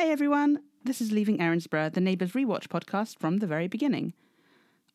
Hey everyone, this is Leaving Erinsborough, the Neighbours Rewatch podcast from the very beginning.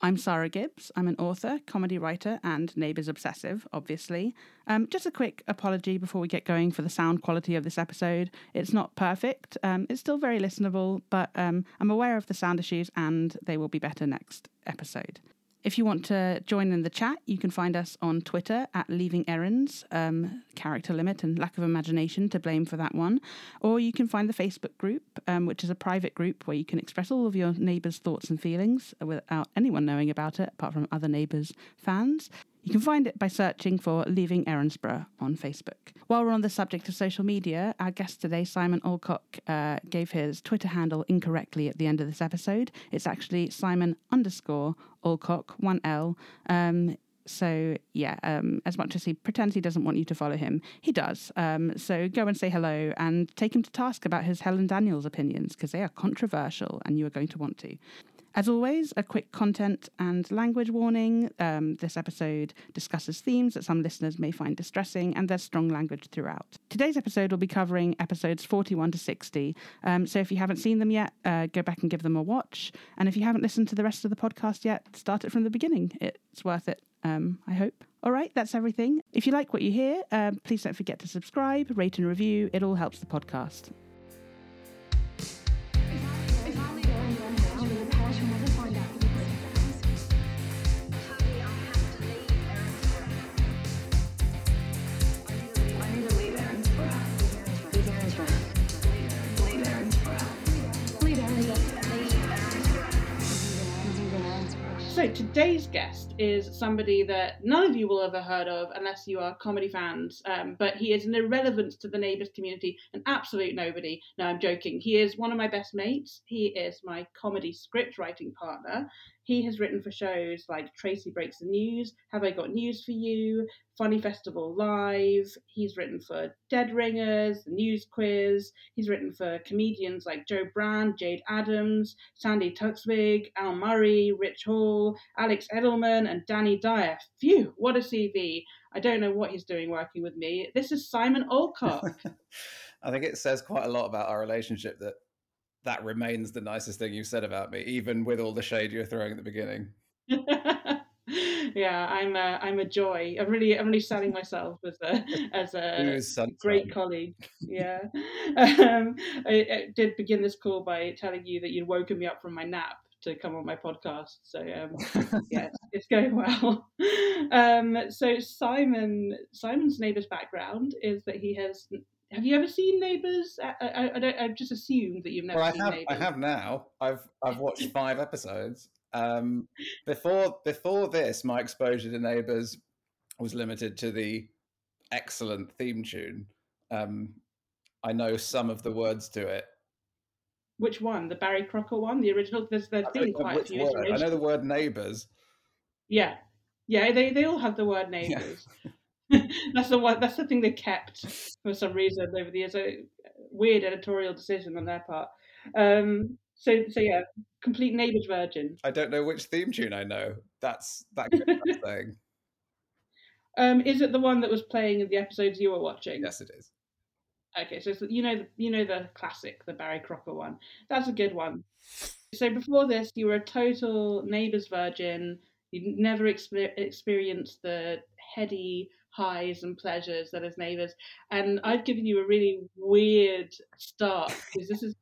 I'm Sara Gibbs. I'm an author, comedy writer, and Neighbours obsessive, obviously. Um, just a quick apology before we get going for the sound quality of this episode. It's not perfect, um, it's still very listenable, but um, I'm aware of the sound issues and they will be better next episode. If you want to join in the chat, you can find us on Twitter at Leaving Errands, um, character limit and lack of imagination to blame for that one. Or you can find the Facebook group, um, which is a private group where you can express all of your neighbours' thoughts and feelings without anyone knowing about it, apart from other neighbours' fans. You can find it by searching for Leaving Erinsborough on Facebook. While we're on the subject of social media, our guest today, Simon Alcock, uh, gave his Twitter handle incorrectly at the end of this episode. It's actually Simon underscore Alcock, one L. Um, so yeah, um, as much as he pretends he doesn't want you to follow him, he does. Um, so go and say hello and take him to task about his Helen Daniels opinions because they are controversial, and you are going to want to. As always, a quick content and language warning. Um, this episode discusses themes that some listeners may find distressing, and there's strong language throughout. Today's episode will be covering episodes 41 to 60. Um, so if you haven't seen them yet, uh, go back and give them a watch. And if you haven't listened to the rest of the podcast yet, start it from the beginning. It's worth it, um, I hope. All right, that's everything. If you like what you hear, um, please don't forget to subscribe, rate, and review. It all helps the podcast. So today's guest is somebody that none of you will ever heard of unless you are comedy fans. Um, but he is an irrelevance to the neighbours community, an absolute nobody. No, I'm joking. He is one of my best mates. He is my comedy script writing partner. He has written for shows like Tracey Breaks the News, Have I Got News for You, Funny Festival Live. He's written for Dead Ringers, The News Quiz. He's written for comedians like Jo Brand, Jayde Adams, Sandi Toksvig, Al Murray, Rich Hall, Alex Edelman, and Danny Dyer. Phew, what a CV. I don't know what he's doing working with me. This is Simon Alcock. I think it says quite a lot about our relationship that that remains the nicest thing you've said about me, even with all the shade you're throwing at the beginning. yeah, I'm a, I'm a joy. I'm really I'm really selling myself as a as a great colleague. Yeah, um, I, I, did begin this call by telling you that you'd woken me up from my nap to come on my podcast. So um, yeah, it's going well. Um, so Simon Simon's neighbour's background is that he has have you ever seen Neighbours? I, I, I, don't. I've just assumed that you've never well, seen I have, Neighbours. I have now. I've I've watched five episodes. Um, before before this, my exposure to Neighbours was limited to the excellent theme tune. Um, I know some of the words to it. Which one? The Barry Crocker one, the original. There's there's been quite a few. Word. I know the word neighbours. Yeah, yeah. They they all have the word neighbours. Yeah. that's the one. That's the thing they kept for some reason over the years. A weird editorial decision on their part. Um, so, so yeah, complete neighbours virgin. I don't know which theme tune I know. That's that thing. Um, is it the one that was playing in the episodes you were watching? Yes, it is. Okay, so you know you know the classic, the Barry Crocker one. That's a good one. So before this, you were a total neighbours virgin. You'd never exper- experienced the heady highs and pleasures that is neighbours. And I've given you a really weird start because this is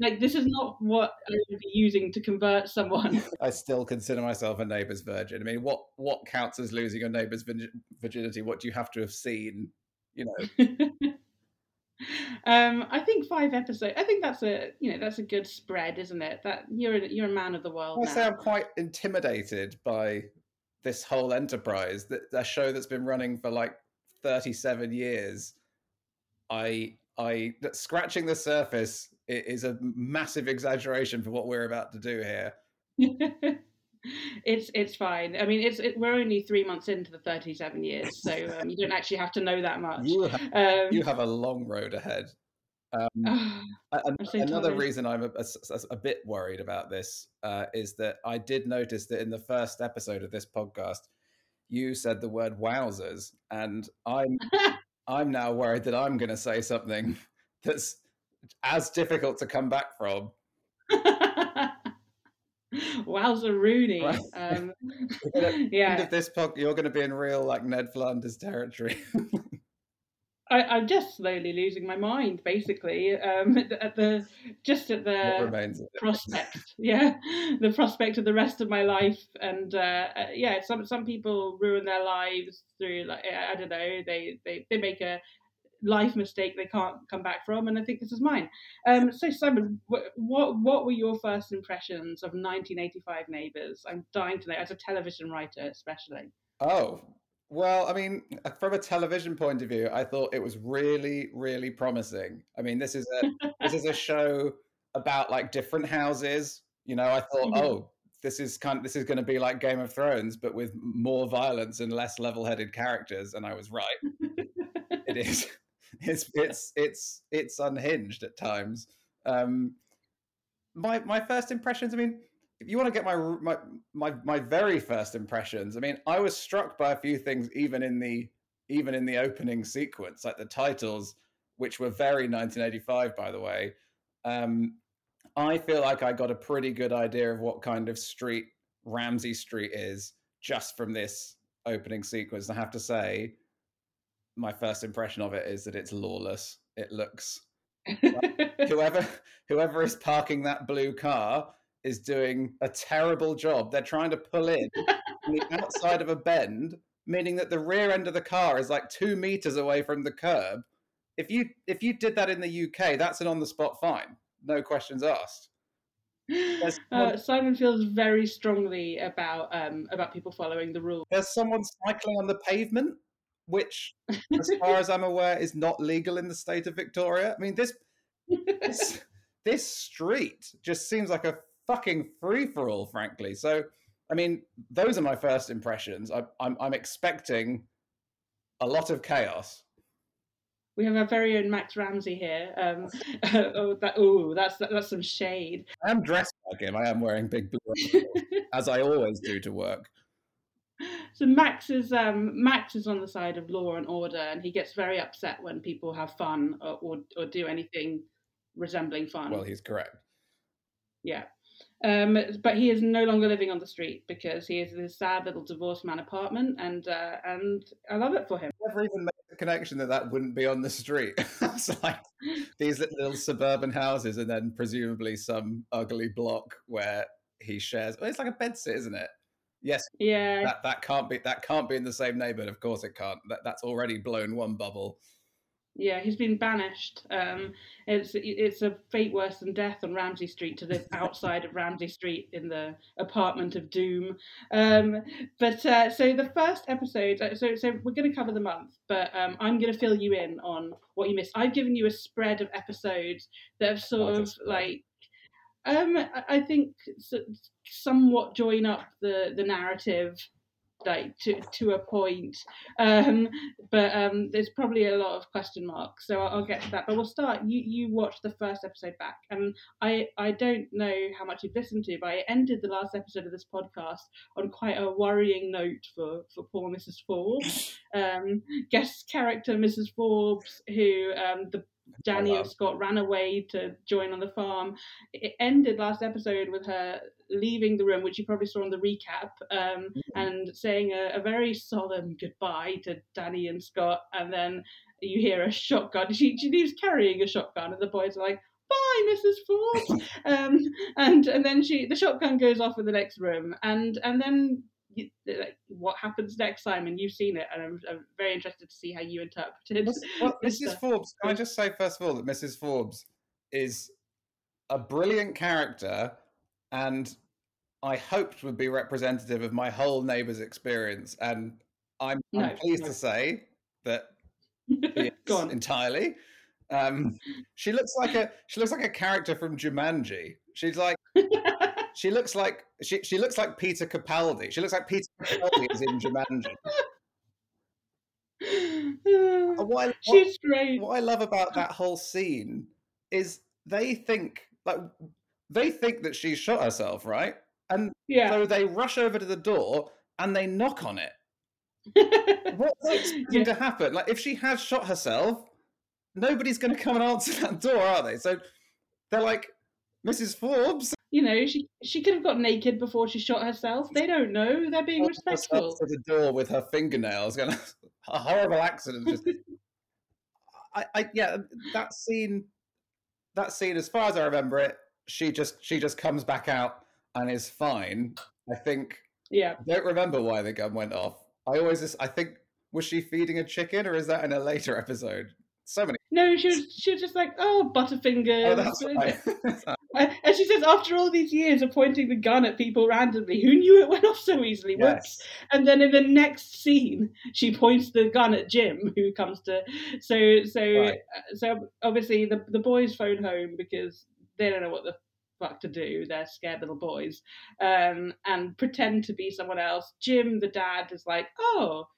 like this is not what I would be using to convert someone. I still consider myself a neighbour's virgin. I mean, what what counts as losing your neighbour's virginity? What do you have to have seen? You know. um, I think five episodes. I think that's a you know that's a good spread, isn't it? That you're a, you're a man of the world. I say I'm quite intimidated by this whole enterprise that a show that's been running for like 37 years i i scratching the surface is a massive exaggeration for what we're about to do here. It's it's fine. I mean it's it, we're only three months into the 37 years so um, you don't actually have to know that much. You have, um, you have a long road ahead um, so another reason I'm a, a, a, bit worried about this uh, is that I did notice that in the first episode of this podcast, you said the word "wowzers," and I'm I'm now worried that I'm going to say something that's as difficult to come back from. Wowza Rooney. Right. Um, the end yeah, of this pod, you're going to be in real like Ned Flanders territory. I, I'm just slowly losing my mind, basically. Um, at the, at the just at the remains of it? prospect, yeah, the prospect of the rest of my life, and uh, uh, yeah, some some people ruin their lives through like I don't know, they they they make a life mistake they can't come back from, and I think this is mine. Um, so Simon, wh- what what were your first impressions of 1985 Neighbours? I'm dying to know, as a television writer, especially. Oh, well, I mean, uh, from a television point of view, I thought it was really, really promising. I mean, this is a this is a show about like different houses. You know, I thought, Mhm. oh, this is kind of, this is going to be like Game of Thrones, but with more violence and less level-headed characters, and I was right. It is. It's it's it's it's unhinged at times. Um, my my first impressions. I mean, if you want to get my my my my very first impressions, I mean, I was struck by a few things even in the even in the opening sequence, like the titles, which were very 1985, by the way. Um, I feel like I got a pretty good idea of what kind of street Ramsay Street is just from this opening sequence. I have to say, my first impression of it is that it's lawless. It looks whoever whoever is parking that blue car is doing a terrible job. They're trying to pull in on the outside of a bend, meaning that the rear end of the car is like two meters away from the curb. If you if you did that in the UK, that's an on the spot fine, no questions asked. Uh, Simon feels very strongly about um, about people following the rules. There's someone cycling on the pavement, which, as far as I'm aware, is not legal in the state of Victoria. I mean, this this, this street just seems like a fucking free for all, frankly. So, I mean, those are my first impressions. I, I'm I'm expecting a lot of chaos. We have our very own Max Ramsay here. Um, oh, that, oh, that's that, that's some shade. I am dressed like him. I am wearing big blue, as I always do to work. So Max is um, Max is on the side of law and order, and he gets very upset when people have fun or or, or do anything resembling fun. Well, he's correct. Yeah. Um, but he is no longer living on the street because he is in his sad little divorced man apartment, and uh, and I love it for him. Never even made the connection that that wouldn't be on the street. it's like these little suburban houses, and then presumably some ugly block where he shares. Well, it's like a bedsit, isn't it? Yes, Yeah, that that can't be that can't be in the same neighborhood. Of course, it can't. That, that's already blown one bubble. Yeah, he's been banished. Um, it's it's a fate worse than death on Ramsay Street to live outside of Ramsay Street in the apartment of doom. Um, but uh, so the first episode, uh, so so we're going to cover the month, but um, I'm going to fill you in on what you missed. I've given you a spread of episodes that have sort of like. Um, I- I think somewhat join up the the narrative like to to a point. Um but um there's probably a lot of question marks so I'll, I'll get to that. But we'll start you you watched the first episode back and i i don't know how much you've listened to but i ended the last episode of this podcast on quite a worrying note for for poor mrs forbes. Um guest character mrs forbes who um the Danny and. Scott ran away to join on the farm. It ended last episode with her leaving the room, which you probably saw on the recap, um, and saying a, a very solemn goodbye to Danny and Scott. And then you hear a shotgun. She, she leaves carrying a shotgun, and the boys are like, "Bye, Mrs. Forbes." um, and and then she the shotgun goes off in the next room, and and then. Like, what happens next, Simon? You've seen it, and I'm, I'm very interested to see how you interpreted. Well, this Mrs. Forbes, can I just say first of all that Mrs. Forbes is a brilliant character and I hoped would be representative of my whole neighbour's experience. And I'm, I'm pleased no. to say that she Go is on. entirely. Um, she looks like a she looks like a character from Jumanji. She's like she looks like she she looks like Peter Capaldi. She looks like Peter Capaldi is in Jumanji. And What I, what- She's great. what I love about that whole scene is they think like they think that she shot herself, right? And Yeah. so they rush over to the door and they knock on it. What's expecting Yeah. to happen? Like if she has shot herself, nobody's going to come and answer that door, are they? So they're like, Mrs. Forbes. You know, she she could have got naked before she shot herself. They don't know. They're being respectful. To the door with her fingernails, going a horrible accident. Just, I, I, yeah, that scene, that scene, as far as I remember it, she just she just comes back out and is fine. I think. Yeah. I don't remember why the gun went off. I always just, I think was she feeding a chicken or is that in a later episode? So many. No, she was she was just like, oh, Butterfingers. Oh. and she says, after all these years of pointing the gun at people randomly, who knew it went off so easily? Yes. And then in the next scene, she points the gun at Jim, who comes to. So so Right. so obviously the the boys phone home because they don't know what the fuck to do. They're scared little boys, um, and pretend to be someone else. Jim, the dad, is like, oh.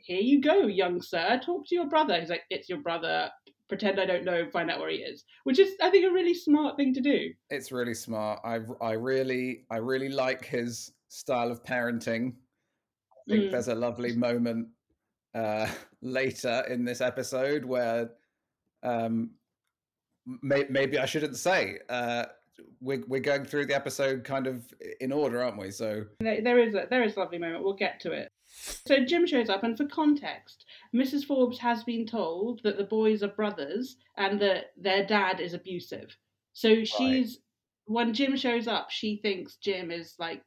Here you go, young sir. Talk to your brother. He's like, "It's your brother. Pretend I don't know. Find out where he is." Which is, I think, a really smart thing to do. It's really smart. I I really I really like his style of parenting. I think Mm. there's a lovely moment uh, later in this episode where um, may, maybe I shouldn't say. Uh, we're we're going through the episode kind of in order, aren't we? So There, there is a there is a lovely moment. We'll get to it. So Jim shows up, and for context, Mrs. Forbes has been told that the boys are brothers and that their dad is abusive. So she's when Jim shows up, she thinks Jim is like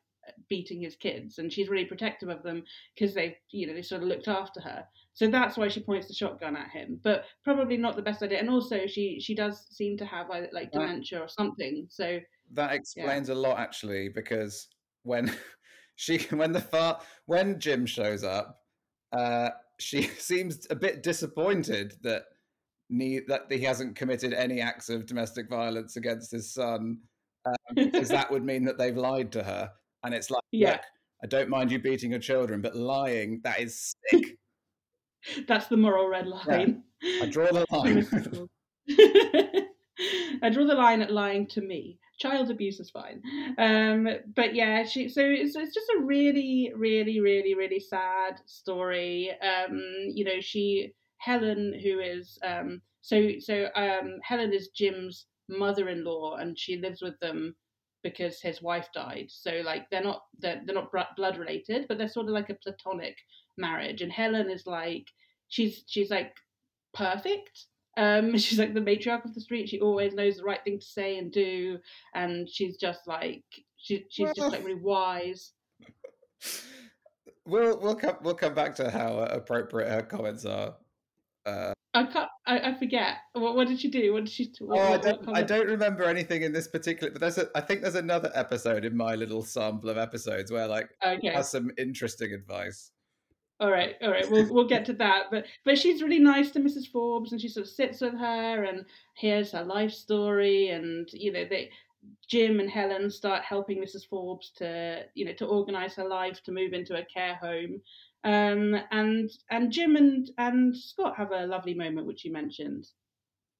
beating his kids, and she's really protective of them because they, you know, they sort of looked after her. So that's why she points the shotgun at him, but probably not the best idea. And also, she she does seem to have like, like dementia or something. So that explains a lot actually because when she when the far when Jim shows up, uh, she seems a bit disappointed that ne- that he hasn't committed any acts of domestic violence against his son, um, because that would mean that they've lied to her. And it's like, Yeah. look, I don't mind you beating your children, but lying that is sick. that's the moral red line. I draw the line. I draw the line at lying to me. Child abuse is fine. Um, but yeah, she so it's, it's just a really, really, really, really sad story. Um, you know, she Helen, who is um, so so um, Helen is Jim's mother-in-law, and she lives with them because his wife died. So like they're not they're, they're not blood related, but they're sort of like a platonic marriage. And Helen is like she's she's like perfect. Um, she's like the matriarch of the street. She always knows the right thing to say and do, and she's just like she, she's Well- just like really wise. we'll we'll come we'll come back to how appropriate her comments are. Uh, I can't. I, I forget. What, what did she do? What did she? What, oh, I don't, I don't remember anything in this particular. But there's a, I think there's another episode in my little sample of episodes where like Okay. has some interesting advice. All right, all right. We'll we'll get to that. But but she's really nice to Mrs. Forbes, and she sort of sits with her and hears her life story, and you know they. Jim and Helen start helping Mrs. Forbes to, you know, to organise her life to move into a care home, um, and and Jim and and Scott have a lovely moment, which you mentioned.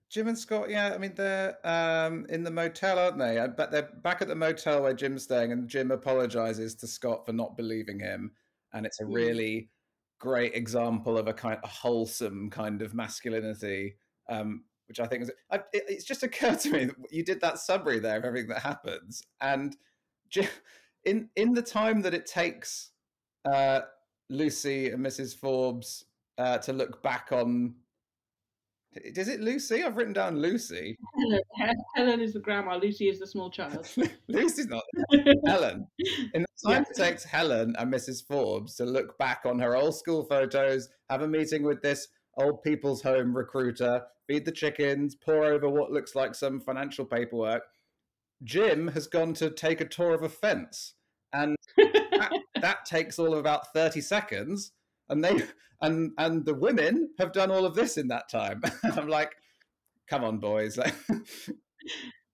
Jim and Scott, yeah, I mean they're um, in the motel, aren't they? But they're back at the motel where Jim's staying, and Jim apologizes to Scott for not believing him, and it's a Mm. really great example of a kind of wholesome kind of masculinity, um, which I think is. I, it, it's just occurred to me that you did that summary there of everything that happens, and in in the time that it takes uh, Lucy and Mrs. Forbes uh, to look back on. Is it Lucy? I've written down Lucy. Helen, Helen is the grandma. Lucy is the small child. Lucy's not Helen. In the time it takes Helen and Mrs. Forbes to look back on her old school photos, have a meeting with this old people's home recruiter, feed the chickens, pour over what looks like some financial paperwork, Jim has gone to take a tour of a fence. And that, that takes all of about 30 seconds. And they and and the women have done all of this in that time. I'm like, come on, boys.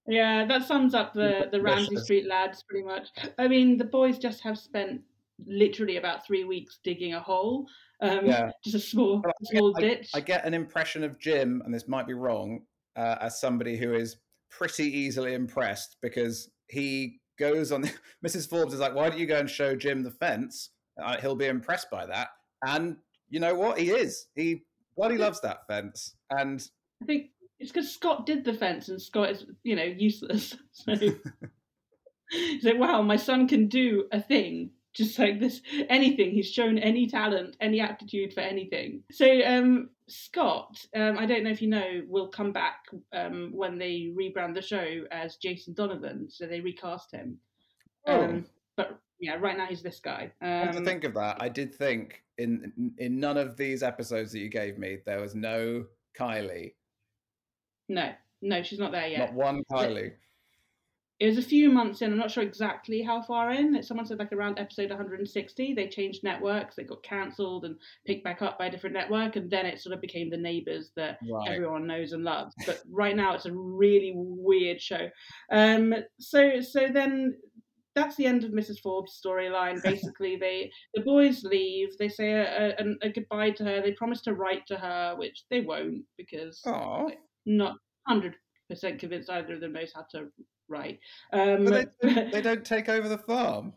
Yeah, that sums up the the Ramsay Street lads pretty much. I mean, the boys just have spent literally about three weeks digging a hole, um, Yeah. just a small a small I, ditch. I get an impression of Jim, and this might be wrong, uh, as somebody who is pretty easily impressed because he goes on. Mrs. Forbes is like, "Why don't you go and show Jim the fence? Uh, he'll be impressed by that." And you know what? He is. He bloody loves that fence, and I think it's because Scott did the fence and Scott is, you know, useless. So he's like, wow, my son can do a thing. Just like this, anything. He's shown any talent, any aptitude for anything. So, um, Scott, um, I don't know if you know, will come back um, when they rebrand the show as Jason Donovan. So they recast him. Oh. Um, but yeah, right now he's this guy. Come to Um, think of that, I did think in in none of these episodes that you gave me, there was no Kylie, no, no, she's not there yet. not one Kylie. It was a few months in. I'm not sure exactly how far in. Someone said like around episode 160. They changed networks. They got cancelled and picked back up by a different network, and then it sort of became the Neighbours that Right. everyone knows and loves. But right now, it's a really weird show. Um, so so then that's the end of Mrs. Forbes' storyline. Basically, they the boys leave. They say a, a, a goodbye to her. They promise to write to her, which they won't because not hundred percent convinced either of them knows how to write. Um, But they, don't- they don't take over the farm.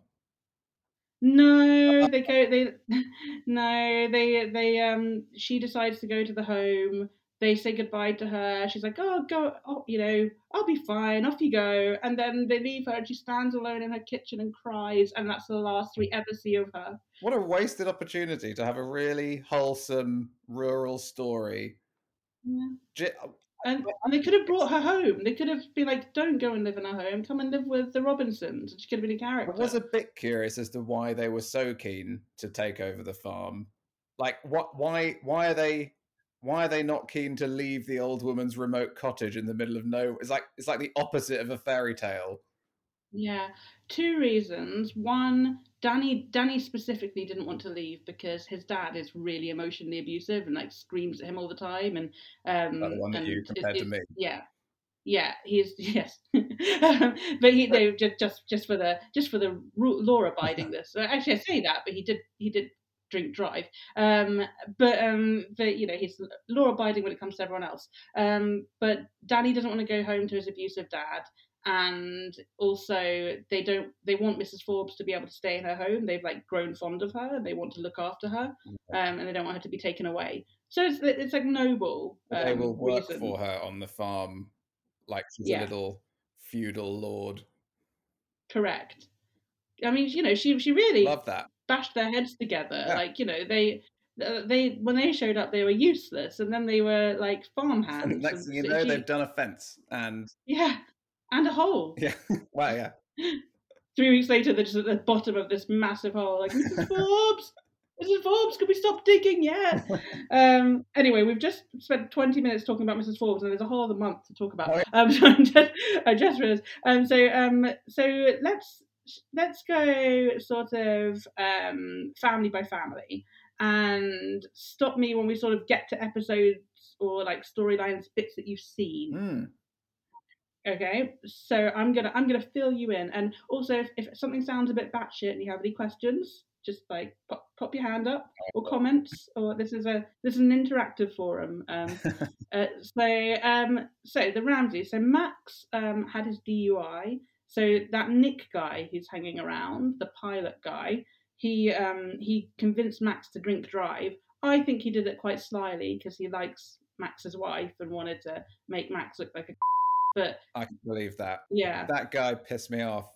no, they go. They no, they they um. She decides to go to the home. They say goodbye to her. She's like, "Oh, go. Oh, you know, I'll be fine. Off you go." And then they leave her, and she stands alone in her kitchen and cries. And that's the last we ever see of her. What a wasted opportunity to have a really wholesome rural story. Yeah. J- uh, And, and they could have brought her home. They could have been like, "Don't go and live in her home. Come and live with the Robinsons." She could have been a character. I was a bit curious as to why they were so keen to take over the farm. Like, what? Why? Why are they? Why are they not keen to leave the old woman's remote cottage in the middle of nowhere? It's like it's like the opposite of a fairy tale. Yeah, two reasons. One, Danny Danny specifically didn't want to leave because his dad is really emotionally abusive and like screams at him all the time and um Like the one that and you it- compared to me. Yeah. Yeah, he's yes, but he no, just just just for the just for the law abidingness. Actually, I say that, but he did he did drink drive. Um, but um, but you know he's law abiding when it comes to everyone else. Um, but Danny doesn't want to go home to his abusive dad, and also they don't they want Mrs. Forbes to be able to stay in her home. They've like grown fond of her. and They want to look after her, um, and they don't want her to be taken away. So it's it's like noble. But they um, will work reason. for her on the farm, like she's Yeah. a little feudal lord. Correct. I mean, you know, she she really Love that. Bashed their heads together. Yeah. Like, you know, they uh, they when they showed up, they were useless, and then they were like farm hands. And next thing you know, she- they've done a fence, and yeah, and a hole. yeah, well, yeah. Three weeks later, they're just at the bottom of this massive hole. Like, Mrs. Forbes, Mrs. Forbes, can we stop digging yet? um, anyway, we've just spent 20 minutes talking about Mrs. Forbes, and there's a whole other month to talk about. Oh, Um, so I just, I just realized. Um, so, um, so let's let's go sort of um, family by family, and stop me when we sort of get to episodes or like storylines bits that you've seen. Mm. Okay, so I'm gonna I'm gonna fill you in, and also if, if something sounds a bit batshit and you have any questions, just like pop, pop your hand up or comments, or this is a this is an interactive forum. Um, uh, so um, so the Ramsay, so Max um had his DUI, so that Nick guy who's hanging around, the pilot guy, he um he convinced Max to drink drive. I think he did it quite slyly because he likes Max's wife and wanted to make Max look like a. But I can believe that. yeah, That guy pissed me off.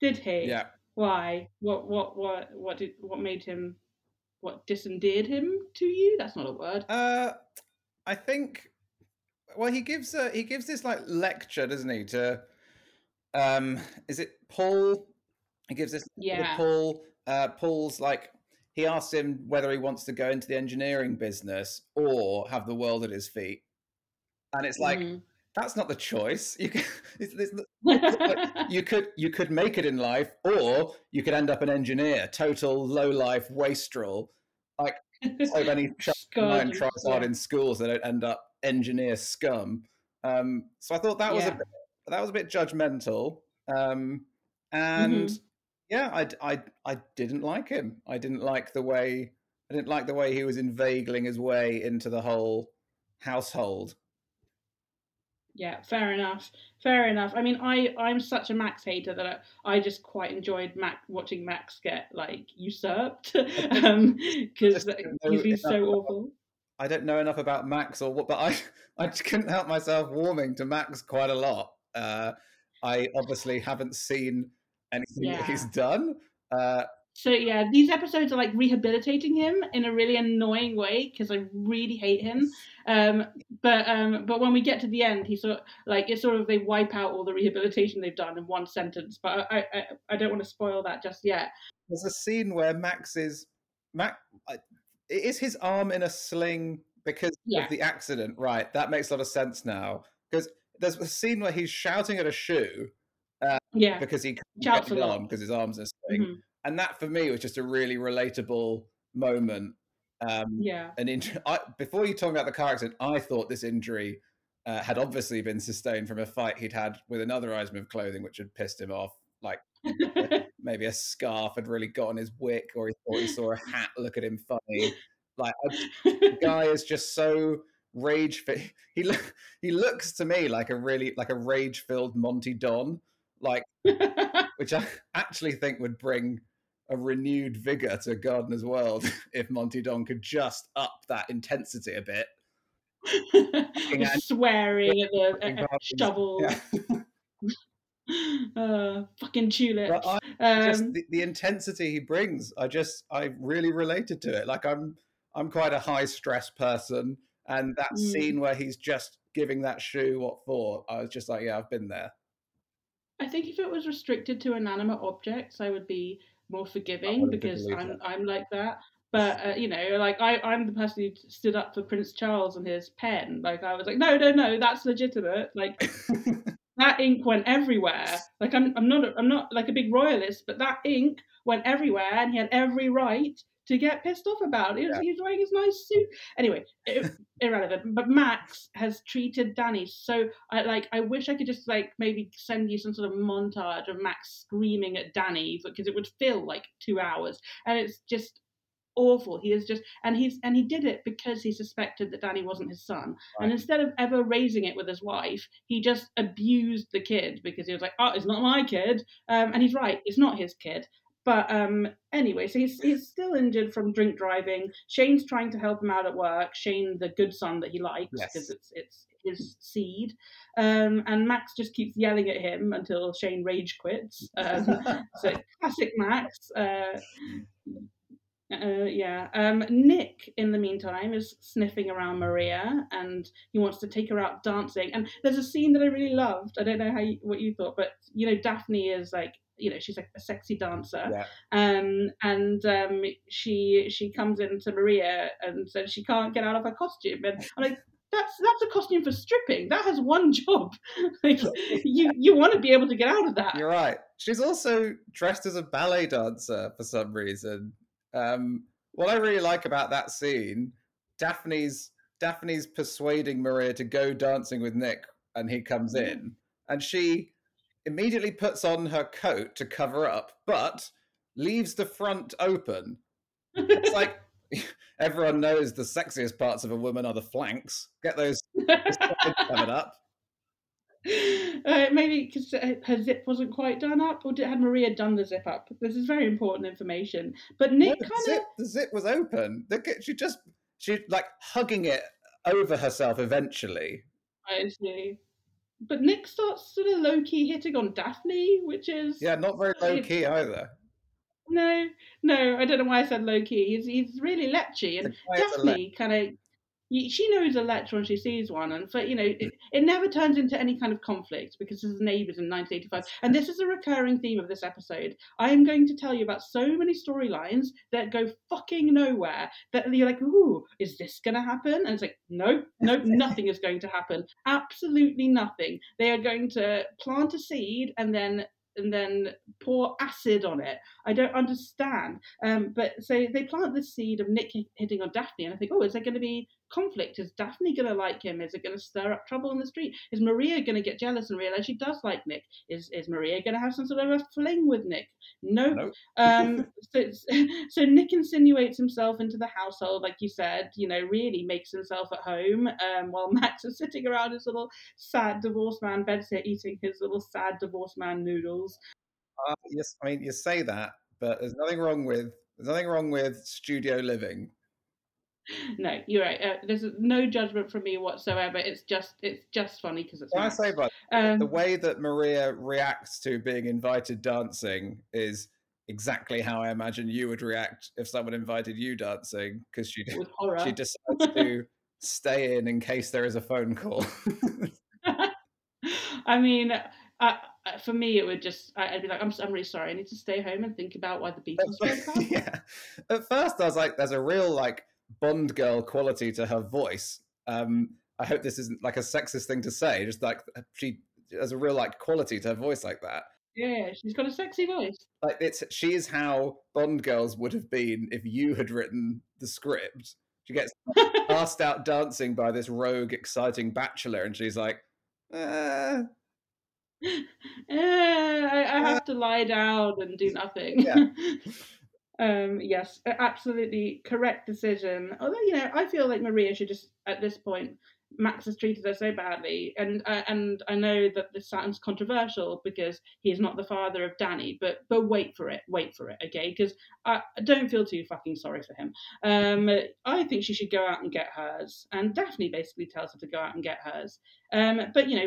did he? Yeah. Why? What? What? What? What did? What made him? What disendeared him to you? That's not a word. Uh, I think. Well, he gives a, he gives this like lecture, doesn't he? To um, is it Paul? He gives this lecture Yeah. Paul. Uh, Paul's like he asks him whether he wants to go into the engineering business or have the world at his feet, and it's like Mm. that's not the choice. You can, it's, it's, you could you could make it in life, or you could end up an engineer, total low life wastrel. Like so many child tries hard in schools, they don't end up engineer scum. Um, so I thought that was a bit, that was a bit judgmental. Um, and Mhm. yeah, I, I I didn't like him. I didn't like the way I didn't like the way he was inveigling his way into the whole household. Yeah, fair enough. Fair enough. I mean, I I'm such a Max hater that I, I just quite enjoyed Max watching Max get like usurped, um, because just he's so about- awful. I don't know enough about Max or what, but I I couldn't help myself warming to Max quite a lot. Uh, I obviously haven't seen anything that he's done. Uh, So yeah, these episodes are like rehabilitating him in a really annoying way because I really hate him. Um, but um, but when we get to the end, he sort of, like it's sort of they wipe out all the rehabilitation they've done in one sentence. But I I, I don't want to spoil that just yet. there's a scene where Max is Max. Is his arm in a sling because Yeah. of the accident? Right, that makes a lot of sense now. Because there's a scene where he's shouting at a shoe Yeah, because he can't get a lot. on because his arm's are a sling, Mhm. and that for me was just a really relatable moment. Um, yeah, an injury. I, before you talk about the car accident, I thought this injury uh, had obviously been sustained from a fight he'd had with another item of clothing, which had pissed him off. Like maybe a scarf had really got on his wick, or he thought he saw a hat look at him funny. Like I, the guy is just so rage. Fi- he look, he looks to me like a really like a rage filled Monty Don, like which I actually think would bring a renewed vigor to Gardener's World if Monty Don could just up that intensity a bit. swearing at the at, at shovel. Yeah. uh, fucking tulips. I just Um, the, the intensity he brings, I just I really related to it. Like I'm I'm quite a high stress person, and that Mm. scene where he's just giving that shoe what for, I was just like, yeah, I've been there. I think if it was restricted to inanimate objects, I would be more forgiving because I'm. I'm like that. But uh, you know, like I I'm the person who stood up for Prince Charles and his pen. Like I was like, no, no, no, that's legitimate. Like that ink went everywhere. Like I'm I'm not a, I'm not like a big royalist, but that ink went everywhere, and he had every right to get pissed off about He's, Yeah. He was wearing his nice suit. Anyway, irrelevant. But Max has treated Danny so I like. I wish I could just like maybe send you some sort of montage of Max screaming at Danny because it would fill like two hours, and it's just awful. He is just and he's and he did it because he suspected that Danny wasn't his son. And instead of ever raising it with his wife, he just abused the kid because he was like, "Oh, it's not my kid," um, and he's right, it's not his kid. But um, anyway, so he's he's still injured from drink driving. Shane's trying to help him out at work. Shane, the good son that he likes, Yes. because it's it's his seed. Um, and Max just keeps yelling at him until Shane rage quits. Um, so classic Max. Uh, uh, yeah. Um, Nick, in the meantime, is sniffing around Maria, and he wants to take her out dancing. And there's a scene that I really loved. I don't know how you, what you thought, but you know, Daphne is like, you know, she's like a sexy dancer, yeah. um, and um, she she comes in to Maria and says she can't get out of her costume, and I'm like. That's that's a costume for stripping. That has one job. like you you want to be able to get out of that. You're right. She's also dressed as a ballet dancer for some reason. Um, what I really like about that scene, Daphne's Daphne's persuading Maria to go dancing with Nick, and he comes in, and she immediately puts on her coat to cover up, but leaves the front open. It's like everyone knows the sexiest parts of a woman are the flanks. Get those covered up. Uh, maybe because her zip wasn't quite done up, or did, had Maria done the zip up? This is very important information. But Nick the kind of zip, the zip was open. Look she just she like hugging it over herself eventually. I see. But Nick starts sort of low key hitting on Daphne, which is Yeah, not very low key either. no, no. I don't know why I said low key. He's he's really lechy, and guy is a le- Daphne kind of. She knows a lech when she sees one, and for you know, it, it never turns into any kind of conflict because this is neighbours in 1985, and this is a recurring theme of this episode. I am going to tell you about so many storylines that go fucking nowhere. That you're like, ooh, is this going to happen? And it's like, no, no, nothing is going to happen. Absolutely nothing. They are going to plant a seed and then and then pour acid on it. I don't understand. Um, but so they plant the seed of Nick hitting on Daphne, and I think, oh, is there going to be conflict? Is Daphne going to like him? Is it going to stir up trouble in the street? Is Maria going to get jealous and realize she does like Nick? Is is Maria going to have some sort of a fling with Nick? Nope. Nope. Um, so, so Nick insinuates himself into the household, like you said, you know, really makes himself at home, um, while Max is sitting around his little sad divorced man bedsit eating his little sad divorced man noodles. Uh, yes, I mean you say that, but there's nothing wrong with there's nothing wrong with studio living. No, you're right. Uh, there's no judgment from me whatsoever. It's just it's just funny because it's. Can I say, but Um, the way that Maria reacts to being invited dancing is exactly how I imagine you would react if someone invited you dancing because she she decides to stay in in case there is a phone call. I mean, I- for me, it would just I'd be like, I'm I'm really sorry. I need to stay home and think about why the Beatles broke up. yeah. At first, I was like, "There's a real like Bond girl quality to her voice." Um, I hope this isn't like a sexist thing to say. Just like she has a real like quality to her voice like that. Yeah, she's got a sexy voice. Like it's she is how Bond girls would have been if you had written the script. She gets asked out dancing by this rogue, exciting bachelor, and she's like, uh, Eh, I, I have to lie down and do nothing. Yeah. um, yes, absolutely correct decision. Although you know, I feel like Maria should just at this point. Max has treated her so badly, and uh, and I know that this sounds controversial because he is not the father of Danny, but but wait for it, wait for it, okay? Because I, I don't feel too fucking sorry for him. Um, I think she should go out and get hers, and Daphne basically tells her to go out and get hers. Um, but you know,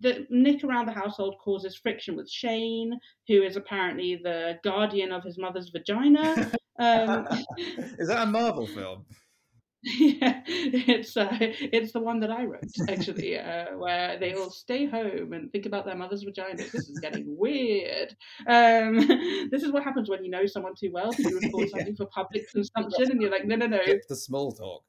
the Nick around the household causes friction with Shane, who is apparently the guardian of his mother's vagina. Um, is that a Marvel film? yeah, it's uh, it's the one that I wrote actually, uh, where they all stay home and think about their mother's vaginas. This is getting weird. Um, this is what happens when you know someone too well. You record Yeah. something for public consumption, and you're like, no, no, no, Skip the small talk.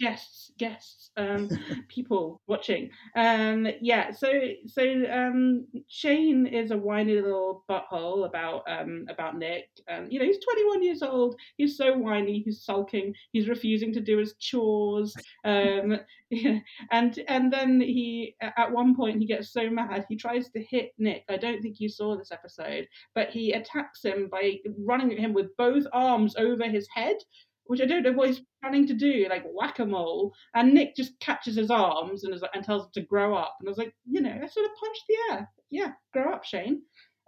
Guests, guests, um, people watching. Um, yeah, so so um, Shane is a whiny little butthole about um, about Nick. Um, you know, he's 21 years old. He's so whiny. He's sulking. He's refusing to do his chores. Um, yeah, and and then he at one point he gets so mad he tries to hit Nick. I don't think you saw this episode, but he attacks him by running at him with both arms over his head which I don't know what he's planning to do, like whack a mole. And Nick just catches his arms and is like, and tells him to grow up. And I was like, you know, I sort of punched the air. Yeah, grow up, Shane.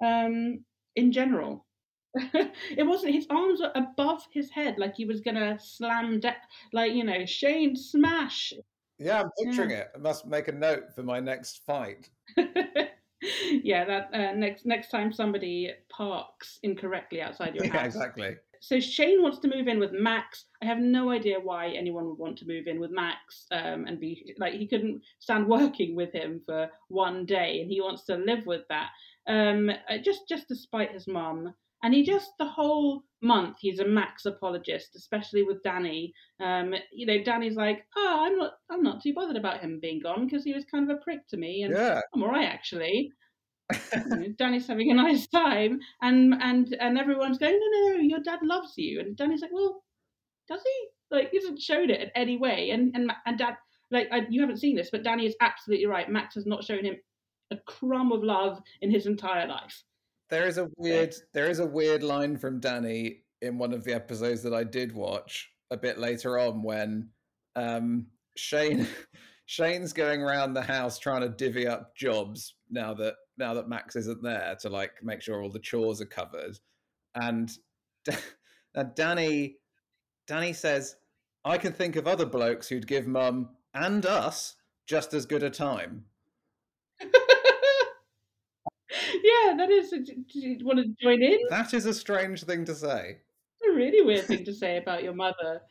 Um, in general. it wasn't his arms were above his head, like he was gonna slam down, like you know, Shane smash. Yeah, I'm picturing it. I must make a note for my next fight. yeah, that uh, next next time somebody parks incorrectly outside your Yeah, house, exactly. So Shane wants to move in with Max. I have no idea why anyone would want to move in with Max um, and be like he couldn't stand working with him for one day, and he wants to live with that. Um, uh, just just despite his mum, and he just the whole month he's a Max apologist, especially with Danny. Um, you know, Danny's like, oh, I'm not I'm not too bothered about him being gone because he was kind of a prick to me, and Yeah. I'm alright actually. Danny's having a nice time, and and and everyone's going, no, no, no, your dad loves you, and Danny's like, well, does he? Like, he hasn't shown it in any way, and and and Dad, like, I, you haven't seen this, but Danny is absolutely right. Max has not shown him a crumb of love in his entire life. There is a weird there is a weird line from Danny in one of the episodes that I did watch a bit later on when um Shane Shane's going around the house trying to divvy up jobs now that now that Max isn't there to like make sure all the chores are covered. And and Danny Danny says, I can think of other blokes who'd give mum and us just as good a time. yeah, that is. Do you want to join in? That is a strange thing to say. It's a really weird thing to say about your mother.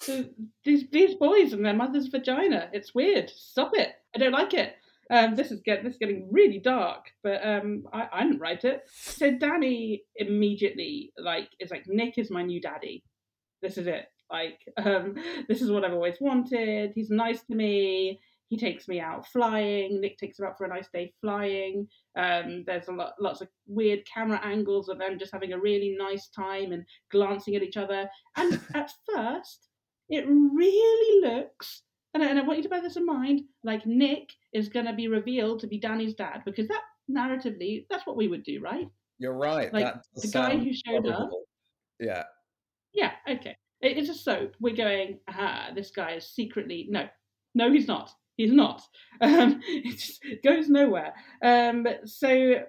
So these these boys and their mother's vagina. It's weird. Stop it. I don't like it. Um, this is get this is getting really dark, but um, I, I didn't write it. So Danny immediately like is like Nick is my new daddy. This is it. Like um, this is what I've always wanted. He's nice to me. He takes me out flying. Nick takes him out for a nice day flying. Um, there's a lot, lots of weird camera angles of them just having a really nice time and glancing at each other. And at first, it really looks, and I, and I want you to bear this in mind, like Nick is going to be revealed to be Danny's dad because that narratively, that's what we would do, right? You're right. Like, the guy who showed up- Yeah. Yeah, okay. It- It's a soap. We're going, aha, this guy is secretly. No, no, he's not. He's not. Um, it just goes nowhere. Um, so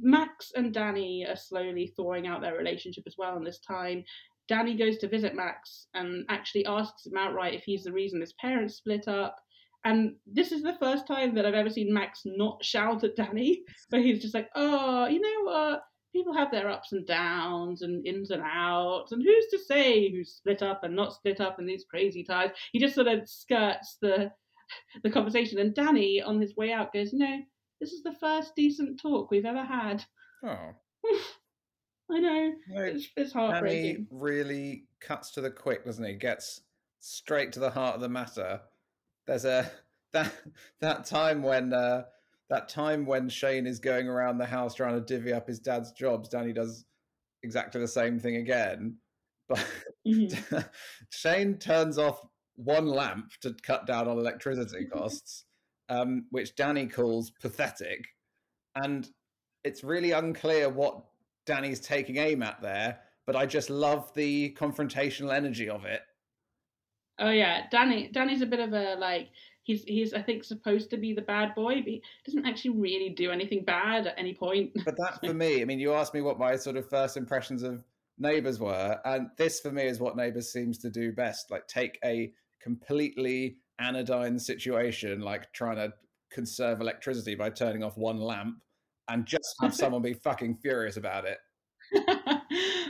Max and Danny are slowly thawing out their relationship as well in this time. Danny goes to visit Max and actually asks him outright if he's the reason his parents split up. And this is the first time that I've ever seen Max not shout at Danny, but he's just like, oh, you know what? People have their ups and downs and ins and outs, and who's to say who's split up and not split up in these crazy times? He just sort of skirts the the conversation. And Danny, on his way out, goes, "No, this is the first decent talk we've ever had." Oh. I know. No, It's, it's Danny heartbreaking. really cuts to the quick, doesn't he? Gets straight to the heart of the matter. There's a that that time when uh, that time when Shane is going around the house trying to divvy up his dad's jobs. Danny does exactly the same thing again, but Mhm. Shane turns off one lamp to cut down on electricity costs, um, which Danny calls pathetic, and it's really unclear what Danny's taking aim at there. But I just love the confrontational energy of it. Oh yeah, Danny. Danny's a bit of a like. He's he's I think supposed to be the bad boy, but he doesn't actually really do anything bad at any point. But that for me, I mean, you asked me what my sort of first impressions of Neighbours were, and this for me is what Neighbours seems to do best. Like take a completely anodyne situation, like trying to conserve electricity by turning off one lamp, and just have someone be fucking furious about it.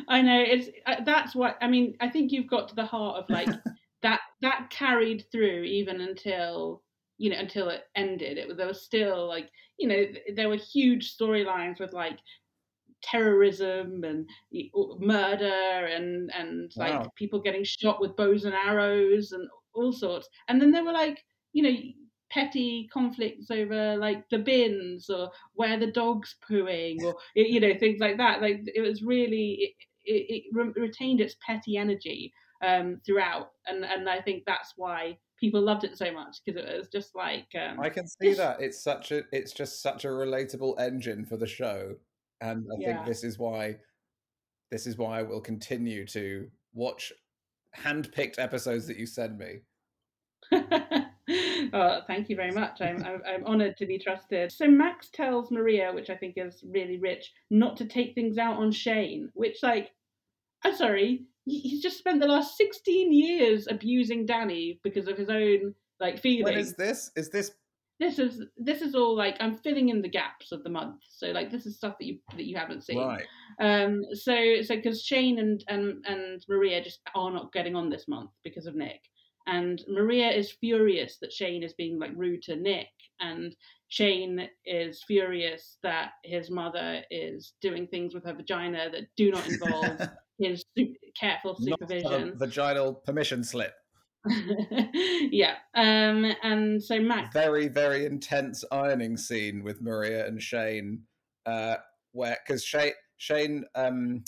I know it's uh, that's what I mean. I think you've got to the heart of like that that carried through even until you know until it ended. It was there was still like you know there were huge storylines with like terrorism and murder and and like people getting shot with bows and arrows and all sorts. And then there were like you know petty conflicts over like the bins or where the dog's pooing or you know things like that. Like it was really it, it, it re- retained its petty energy um, throughout, and and I think that's why people loved it so much because it was just like um, I can see that it's such a, it's just such a relatable engine for the show, and I Yeah. think this is why, this is why I will continue to watch hand-picked episodes that you send me. oh, thank you very much. I'm, I'm I'm honoured to be trusted. So Max tells Maria, which I think is really rich, not to take things out on Shane. Which, like, I'm sorry, he's just spent the last 16 years abusing Danny because of his own like feelings. is this? Is this This is this is all like I'm filling in the gaps of the month. So like this is stuff that you that you haven't seen. right? Um, so so because Shane and, and and Maria just are not getting on this month because of Nick, and Maria is furious that Shane is being like rude to Nick, and Shane is furious that his mother is doing things with her vagina that do not involve his careful Not supervision. vaginal permission slip. yeah, um, and so Max. Very very intense ironing scene with Maria and Shane, uh, where because Shane Shane um,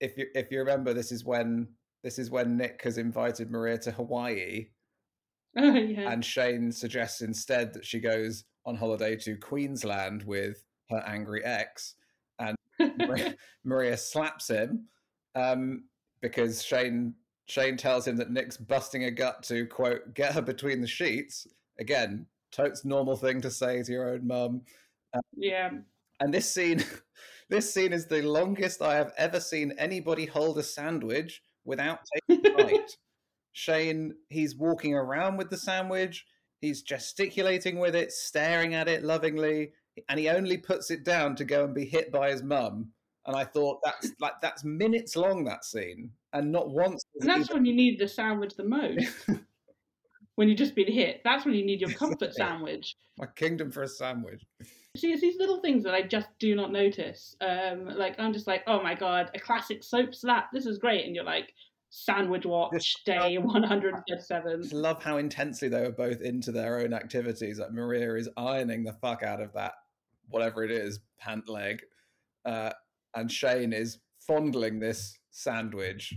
if you if you remember, this is when this is when Nick has invited Maria to Hawaii, Oh yeah. and Shane suggests instead that she goes on holiday to Queensland with her angry ex, and Maria, Maria slaps him um, because Shane Shane tells him that Nick's busting a gut to quote get her between the sheets. Again, totes normal thing to say to your own mum. yeah. And this scene, this scene is the longest I have ever seen anybody hold a sandwich without taking a bite. Shane, he's walking around with the sandwich, he's gesticulating with it, staring at it lovingly, and he only puts it down to go and be hit by his mum. And I thought that's like that's minutes long that scene, and not once. And that's even- when you need the sandwich the most. when you've just been hit. That's when you need your comfort sandwich. my kingdom for a sandwich. See, it's these little things that I just do not notice. Um, like I'm just like, oh my god, a classic soap slap. This is great, and you're like, sandwich watch day 137. Just love how intensely they were both into their own activities. Like Maria is ironing the fuck out of that, whatever it is, pant leg, uh, and Shane is fondling this sandwich.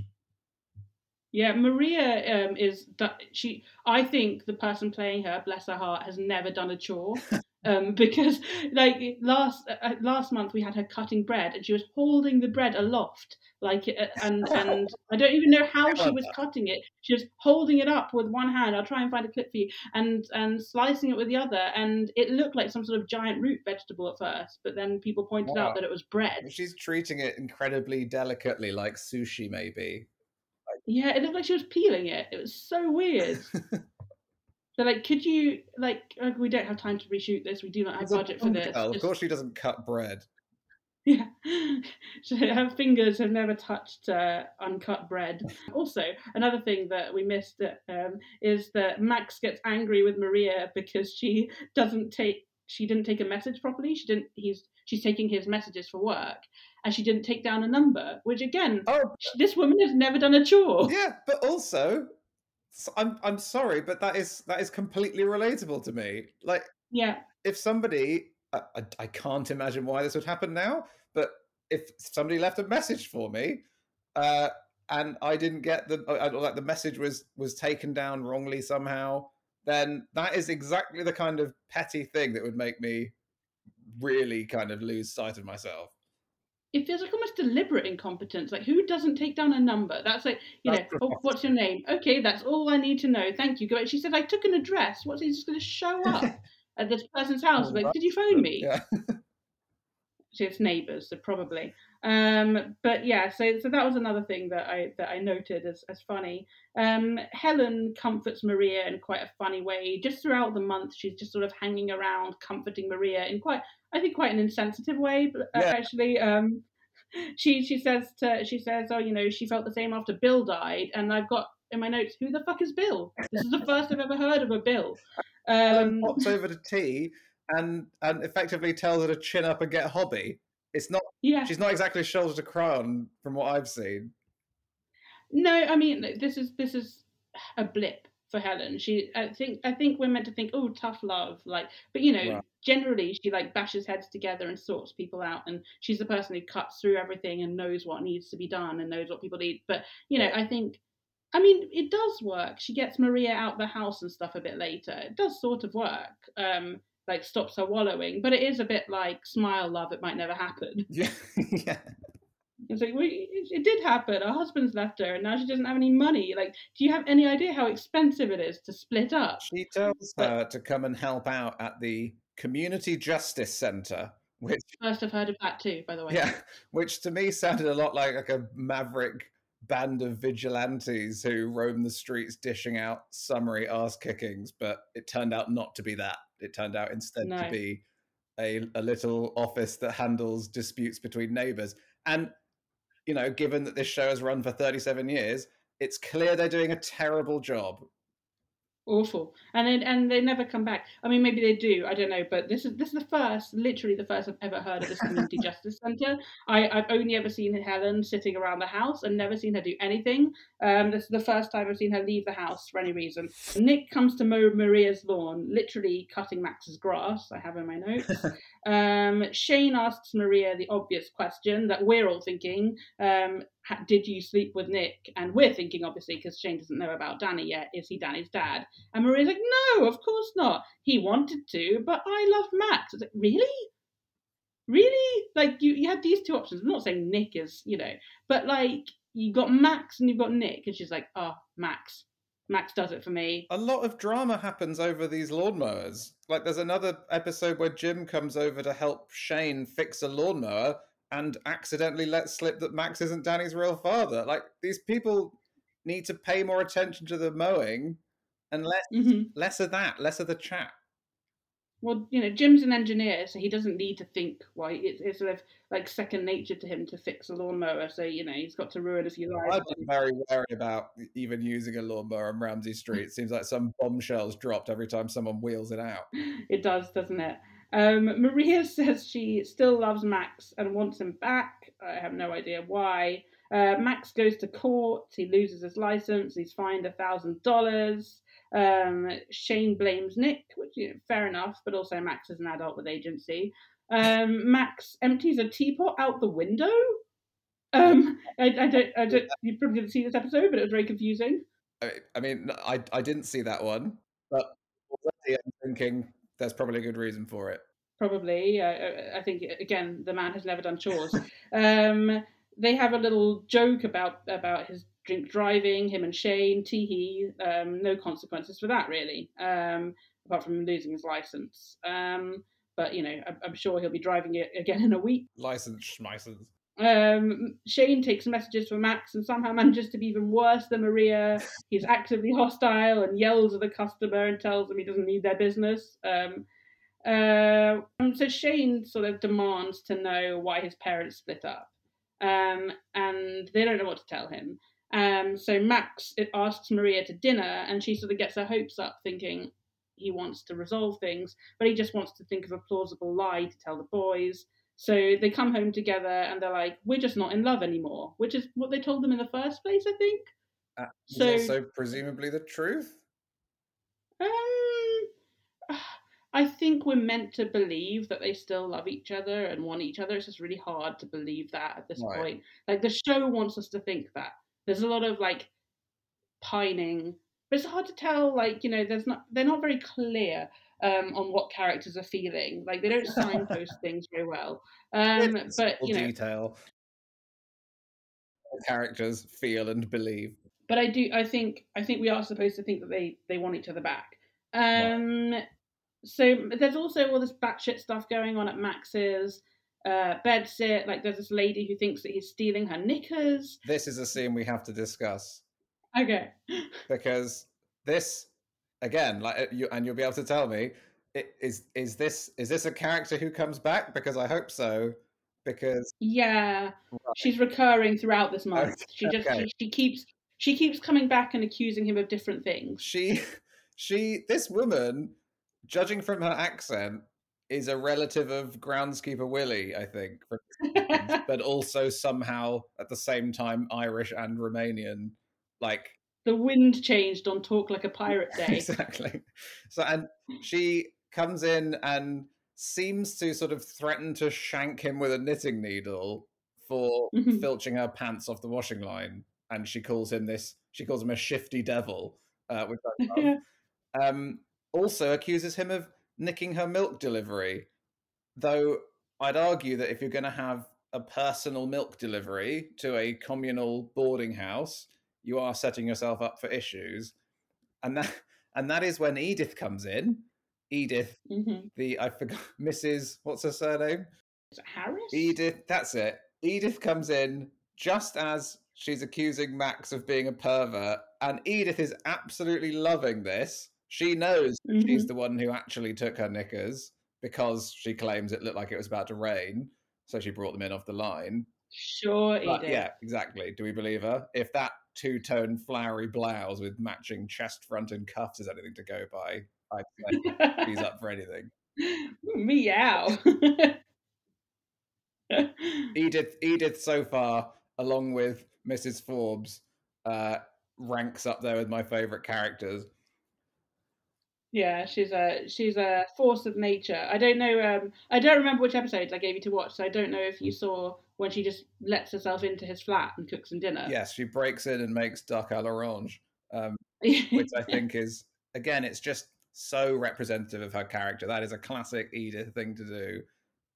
Yeah, Maria um, is she. I think the person playing her, bless her heart, has never done a chore. Um, because like last uh, last month we had her cutting bread and she was holding the bread aloft like uh, and and I don't even know how she was cutting it. She was holding it up with one hand. I'll try and find a clip for you and and slicing it with the other and it looked like some sort of giant root vegetable at first, but then people pointed Wow. out that it was bread. She's treating it incredibly delicately, like sushi, maybe. Yeah, it looked like she was peeling it. It was so weird. so, like, could you like, like? We don't have time to reshoot this. We do not have It's budget for this. bombshell. Of Just- course, she doesn't cut bread. Yeah, her fingers have never touched uh, uncut bread. Also, another thing that we missed um, is that Max gets angry with Maria because she doesn't take she didn't take a message properly. She didn't. He's she's taking his messages for work, and she didn't take down a number. Which again, Oh, this woman has never done a chore. yeah, but also, s- I'm I'm sorry, but that is that is completely relatable to me. Like, Yeah, if somebody, I, I, I can't imagine why this would happen now, but if somebody left a message for me, uh, and I didn't get the, uh, like the message was was taken down wrongly somehow, then that is exactly the kind of petty thing that would make me really kind of lose sight of myself. It feels like almost deliberate incompetence. Like who doesn't take down a number? That's like you That's know, oh, what's your name? Okay, that's all I need to know. Thank you. Go. She said I took an address. What's he just going to show up at this person's house? Oh, Like, did you phone me? Yeah. Neighbours, so probably. Um, but yeah, so so that was another thing that I that I noted as as funny. Um, Helen comforts Maria in quite a funny way. Just throughout the month, she's just sort of hanging around, comforting Maria in quite, I think, quite an insensitive way. But uh, Yeah. actually, um, she she says to she says, oh, you know, she felt the same after Bill died, and I've got in my notes, who the fuck is Bill? This is the first I've ever heard of a Bill. Helen Um, pops over to tea and and effectively tells her to chin up and get a hobby. It's not. yeah. She's not exactly a shoulder to cry on, from what I've seen. No, I mean this is this is a blip for Helen. She, I think, I think we're meant to think, oh, tough love, like, but you know, Right. generally she like bashes heads together and sorts people out, and she's the person who cuts through everything and knows what needs to be done and knows what people need. But you know, I think, I mean, it does work. She gets Maria out the house and stuff a bit later. It does sort of work. Um, like stops her wallowing, but it is a bit like smile, love. It might never happen. Yeah, yeah. It's like, well, it, it did happen. Her husband's left her, and now she doesn't have any money. Like, do you have any idea how expensive it is to split up? She tells But- her to come and help out at the Community Justice Centre, which First, I've heard of that too, by the way. yeah, which to me sounded a lot like, like a maverick band of vigilantes who roam the streets dishing out summary ass kickings, but it turned out not to be that. It turned out instead to be a, a little office that handles disputes between neighbors. And you know, given that this show has run for 37 years, it's clear they're doing a terrible job. Awful, and then and they never come back. I mean, maybe they do. I don't know, but this is this is the first, literally the first I've ever heard of this community justice centre. I I've only ever seen Helen sitting around the house and never seen her do anything. Um, this is the first time I've seen her leave the house for any reason. Nick comes to mow Maria's lawn, literally cutting Max's grass. I have in my notes. Um, Shane asks Maria the obvious question that we're all thinking: um, Did you sleep with Nick? And we're thinking, obviously, because Shane doesn't know about Danny yet. Is he Danny's dad? And Maria's like, No, of course not. He wanted to, but I love Max. It's like, really? Really? Like you, you had these two options. I'm not saying Nick is, you know, but like you got Max and you've got Nick, and she's like, Oh, Max. Max does it for me. a lot of drama happens over these lawnmowers. Like there's another episode where Jim comes over to help Shane fix a lawnmower and accidentally let slip that Max isn't Danny's real father. Like these people need to pay more attention to the mowing and less hmm less of that, less of the chat. Well, you know, Jim's an engineer, so he doesn't need to think. Why it's, it's sort of like second nature to him to fix a lawnmower. So you know, he's got to ruin a few lives. I've been very wary about even using a lawnmower on Ramsay Street. It seems like some bombshells dropped every time someone wheels it out. It does, doesn't it? Um, Maria says she still loves Max and wants him back. I have no idea why. Uh, Max goes to court. He loses his license. He's fined a thousand dollars. Um, Shane blames Nick, which you know, fair enough, but also Max is an adult with agency. Um, Max empties a teapot out the window. Um, I, I don't, I don't. You probably didn't see this episode, but it was very confusing. I, I mean, I I didn't see that one, but already I'm thinking there's probably a good reason for it. probably. I- I think again, the man has never done chores. um, they have a little joke about about his drink driving. Him and Shane, Teehee. Um, no consequences for that really, um, apart from losing his license. Um, but you know, I'm, I'm sure he'll be driving it again in a week. License schmeisons. Um, Shane takes messages from Max and somehow manages to be even worse than Maria. He's actively hostile and yells at the customer and tells them he doesn't need their business. Um, uh, so Shane sort of demands to know why his parents split up, um, and they don't know what to tell him. Um, so Max asks Maria to dinner, and she sort of gets her hopes up, thinking he wants to resolve things, but he just wants to think of a plausible lie to tell the boys. So they come home together, and they're like, "We're just not in love anymore," which is what they told them in the first place, I think. Uh, so also presumably the truth. Um, I think we're meant to believe that they still love each other and want each other. It's just really hard to believe that at this right. point. Like the show wants us to think that. There's a lot of like pining, but it's hard to tell. Like you know, there's not they're not very clear um, on what characters are feeling. Like they don't signpost things very well. Um, but you know, detail characters feel and believe. But I do. I think. I think we are supposed to think that they they want each other back. Um, so there's also all this batshit stuff going on at Max's uh, bed sit. Like there's this lady who thinks that he's stealing her knickers. This is a scene we have to discuss. Okay. because this, again, like uh, you, and you'll be able to tell me, is is this is this a character who comes back? Because I hope so. Because yeah, right. she's recurring throughout this month. Okay. She just she, she keeps she keeps coming back and accusing him of different things. She she this woman judging from her accent, is a relative of groundskeeper Willie, I think, but also somehow at the same time Irish and Romanian. Like the wind changed on Talk Like a Pirate Day. exactly. So and she comes in and seems to sort of threaten to shank him with a knitting needle for mm-hmm. filching her pants off the washing line, and she calls him this. She calls him a shifty devil, uh, which I love. um, also accuses him of nicking her milk delivery. Though I'd argue that if you're going to have a personal milk delivery to a communal boarding house, you are setting yourself up for issues. And that and that is when Edith comes in. Edith, mm-hmm. the I forgot Mrs. What's her surname? Harris. Edith, that's it. Edith comes in just as she's accusing Max of being a pervert, and Edith is absolutely loving this she knows mm-hmm. she's the one who actually took her knickers because she claims it looked like it was about to rain. So she brought them in off the line. Sure, but, yeah, exactly. Do we believe her? If that two tone flowery blouse with matching chest front and cuffs is anything to go by, I'd say she's up for anything. Meow. Edith, Edith, so far, along with Mrs. Forbes, uh, ranks up there with my favorite characters. Yeah, she's a she's a force of nature. I don't know. Um, I don't remember which episodes I gave you to watch, so I don't know if you saw when she just lets herself into his flat and cooks some dinner. Yes, she breaks in and makes duck à l'orange, um, which I think is again, it's just so representative of her character. That is a classic Edith thing to do.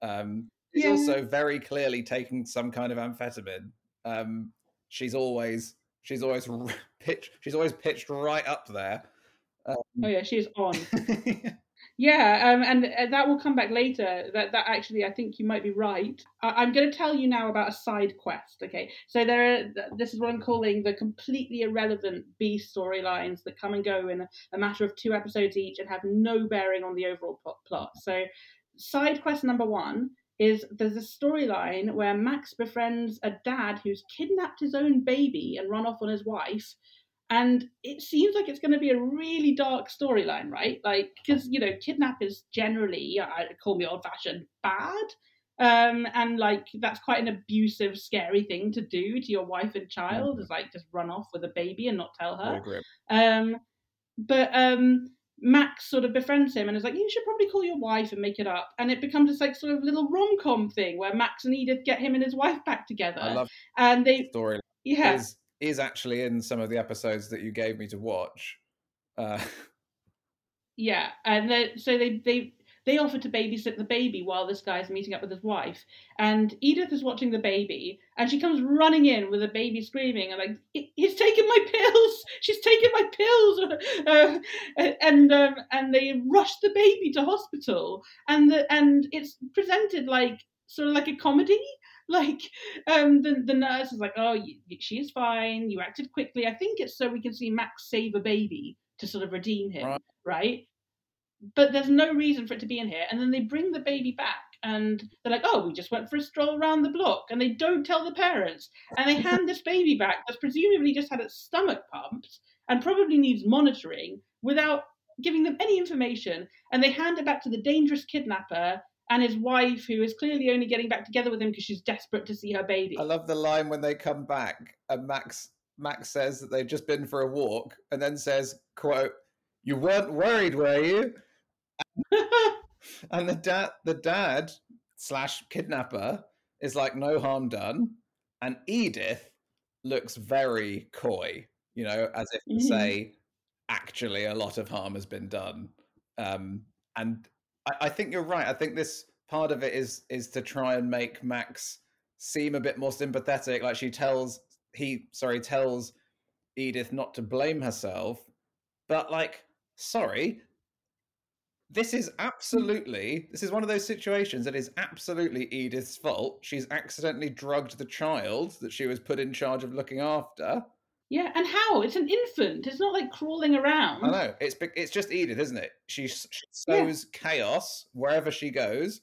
Um, she's yeah. also very clearly taking some kind of amphetamine. Um, she's always she's always pitched she's always pitched right up there um, oh yeah, she's on. yeah, um, and uh, that will come back later. That that actually, I think you might be right. I- am going to tell you now about a side quest. Okay, so there, are, this is what I'm calling the completely irrelevant B storylines that come and go in a, a matter of two episodes each and have no bearing on the overall plot. So, side quest number one is there's a storyline where Max befriends a dad who's kidnapped his own baby and run off on his wife and it seems like it's going to be a really dark storyline, right? Like, because you know, kidnap is generally, I call me old-fashioned, bad, um, and like that's quite an abusive, scary thing to do to your wife and child, mm-hmm. is like just run off with a baby and not tell her. Um, but um, Max sort of befriends him and is like, you should probably call your wife and make it up. And it becomes this like sort of little rom com thing where Max and Edith get him and his wife back together. I love and they story. Yeah. Is is actually in some of the episodes that you gave me to watch. Uh, yeah, and so they they they offer to babysit the baby while this guy's meeting up with his wife. And Edith is watching the baby, and she comes running in with a baby screaming, and like, "He's taken my pills! She's taken my pills!" Uh, and um, and they rush the baby to hospital, and the, and it's presented like sort of like a comedy like um the, the nurse is like oh you, she's fine. You acted quickly. I think it's so we can see max save a baby to sort of redeem him Right. right? But there's no reason for it to be in here and then they bring the baby back and they're like oh we just went for a stroll around the block and they don't tell the parents and they hand this baby back that's presumably just had its stomach pumped and probably needs monitoring without giving them any information and they hand it back to the dangerous kidnapper and his wife who is clearly only getting back together with him because she's desperate to see her baby I love the line when they come back and Max Max says that they've just been for a walk and then says, quote, You weren't worried, were you? And the dad the dad slash kidnapper is like no harm done. And Edith looks very coy, you know, as if to Mhm. say, actually a lot of harm has been done. Um, and I, think you're right. I think this part of it is is to try and make Max seem a bit more sympathetic. Like she tells he sorry tells Edith not to blame herself, but like sorry, this is absolutely this is one of those situations that is absolutely Edith's fault. She's accidentally drugged the child that she was put in charge of looking after. Yeah and how it's an infant it's not like crawling around I know it's it's just Edith, isn't it? She, she Yeah. sows chaos wherever she goes,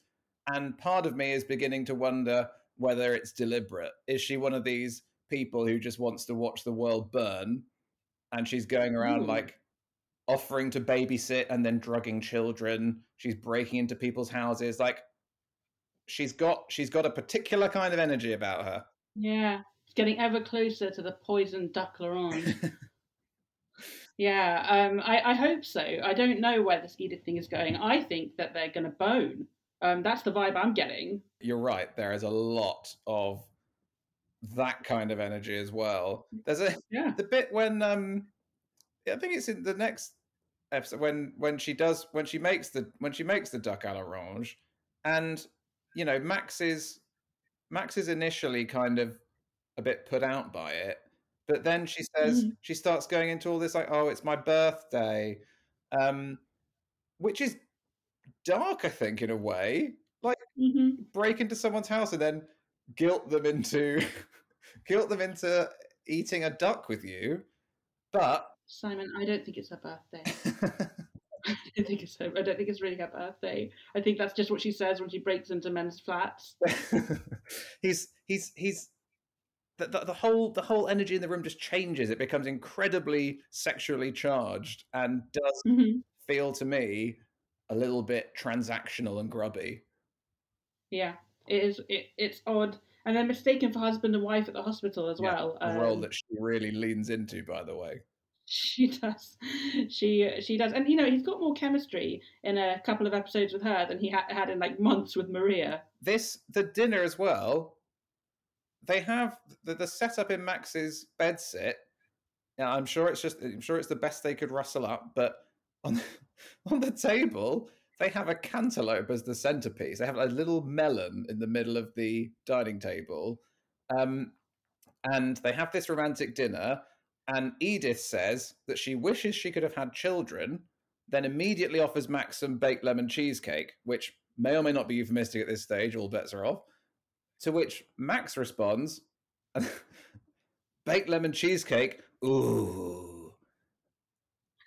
and part of me is beginning to wonder whether it's deliberate. Is she one of these people who just wants to watch the world burn, and she's going around Ooh. like offering to babysit and then drugging children? She's breaking into people's houses, like she's got she's got a particular kind of energy about her. yeah getting ever closer to the poisoned duck l'orange. Yeah, um, I, I hope so. I don't know where this Edith thing is going. I think that they're going to bone. Um, that's the vibe I'm getting. You're right. There is a lot of that kind of energy as well. There's a Yeah. the bit when um I think it's in the next episode when when she does when she makes the when she makes the duck à l'orange and you know Max is Max is initially kind of a bit put out by it but then she says Mhm. she starts going into all this like oh it's my birthday um which is dark I think in a way like hmm break into someone's house and then guilt them into guilt them into eating a duck with you but Simon, I don't think it's her birthday. I don't think it's her, I don't think it's really her birthday. I think that's just what she says when she breaks into men's flats. he's he's he's the, the, the whole the whole energy in the room just changes it becomes incredibly sexually charged and does hmm feel to me a little bit transactional and grubby Yeah, it is. It, it's odd, and they're mistaken for husband and wife at the hospital as Yeah, well. a role Um, that she really leans into by the way She does. She she does, and you know he's got more chemistry in a couple of episodes with her than he ha- had in like months with Maria. this the dinner as well they have the, the setup in max's bed sit yeah i'm sure it's just i'm sure it's the best they could rustle up but on on the table they have a cantaloupe as the centerpiece. They have a little melon in the middle of the dining table um, and they have this romantic dinner and edith says that she wishes she could have had children then immediately offers max some baked lemon cheesecake which may or may not be euphemistic at this stage all bets are off to which max responds baked lemon cheesecake ooh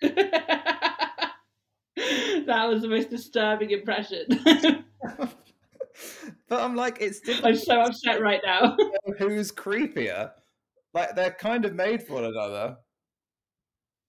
that was the most disturbing impression. but i'm like it's I'm so upset right now. who's creepier like they're kind of made for one another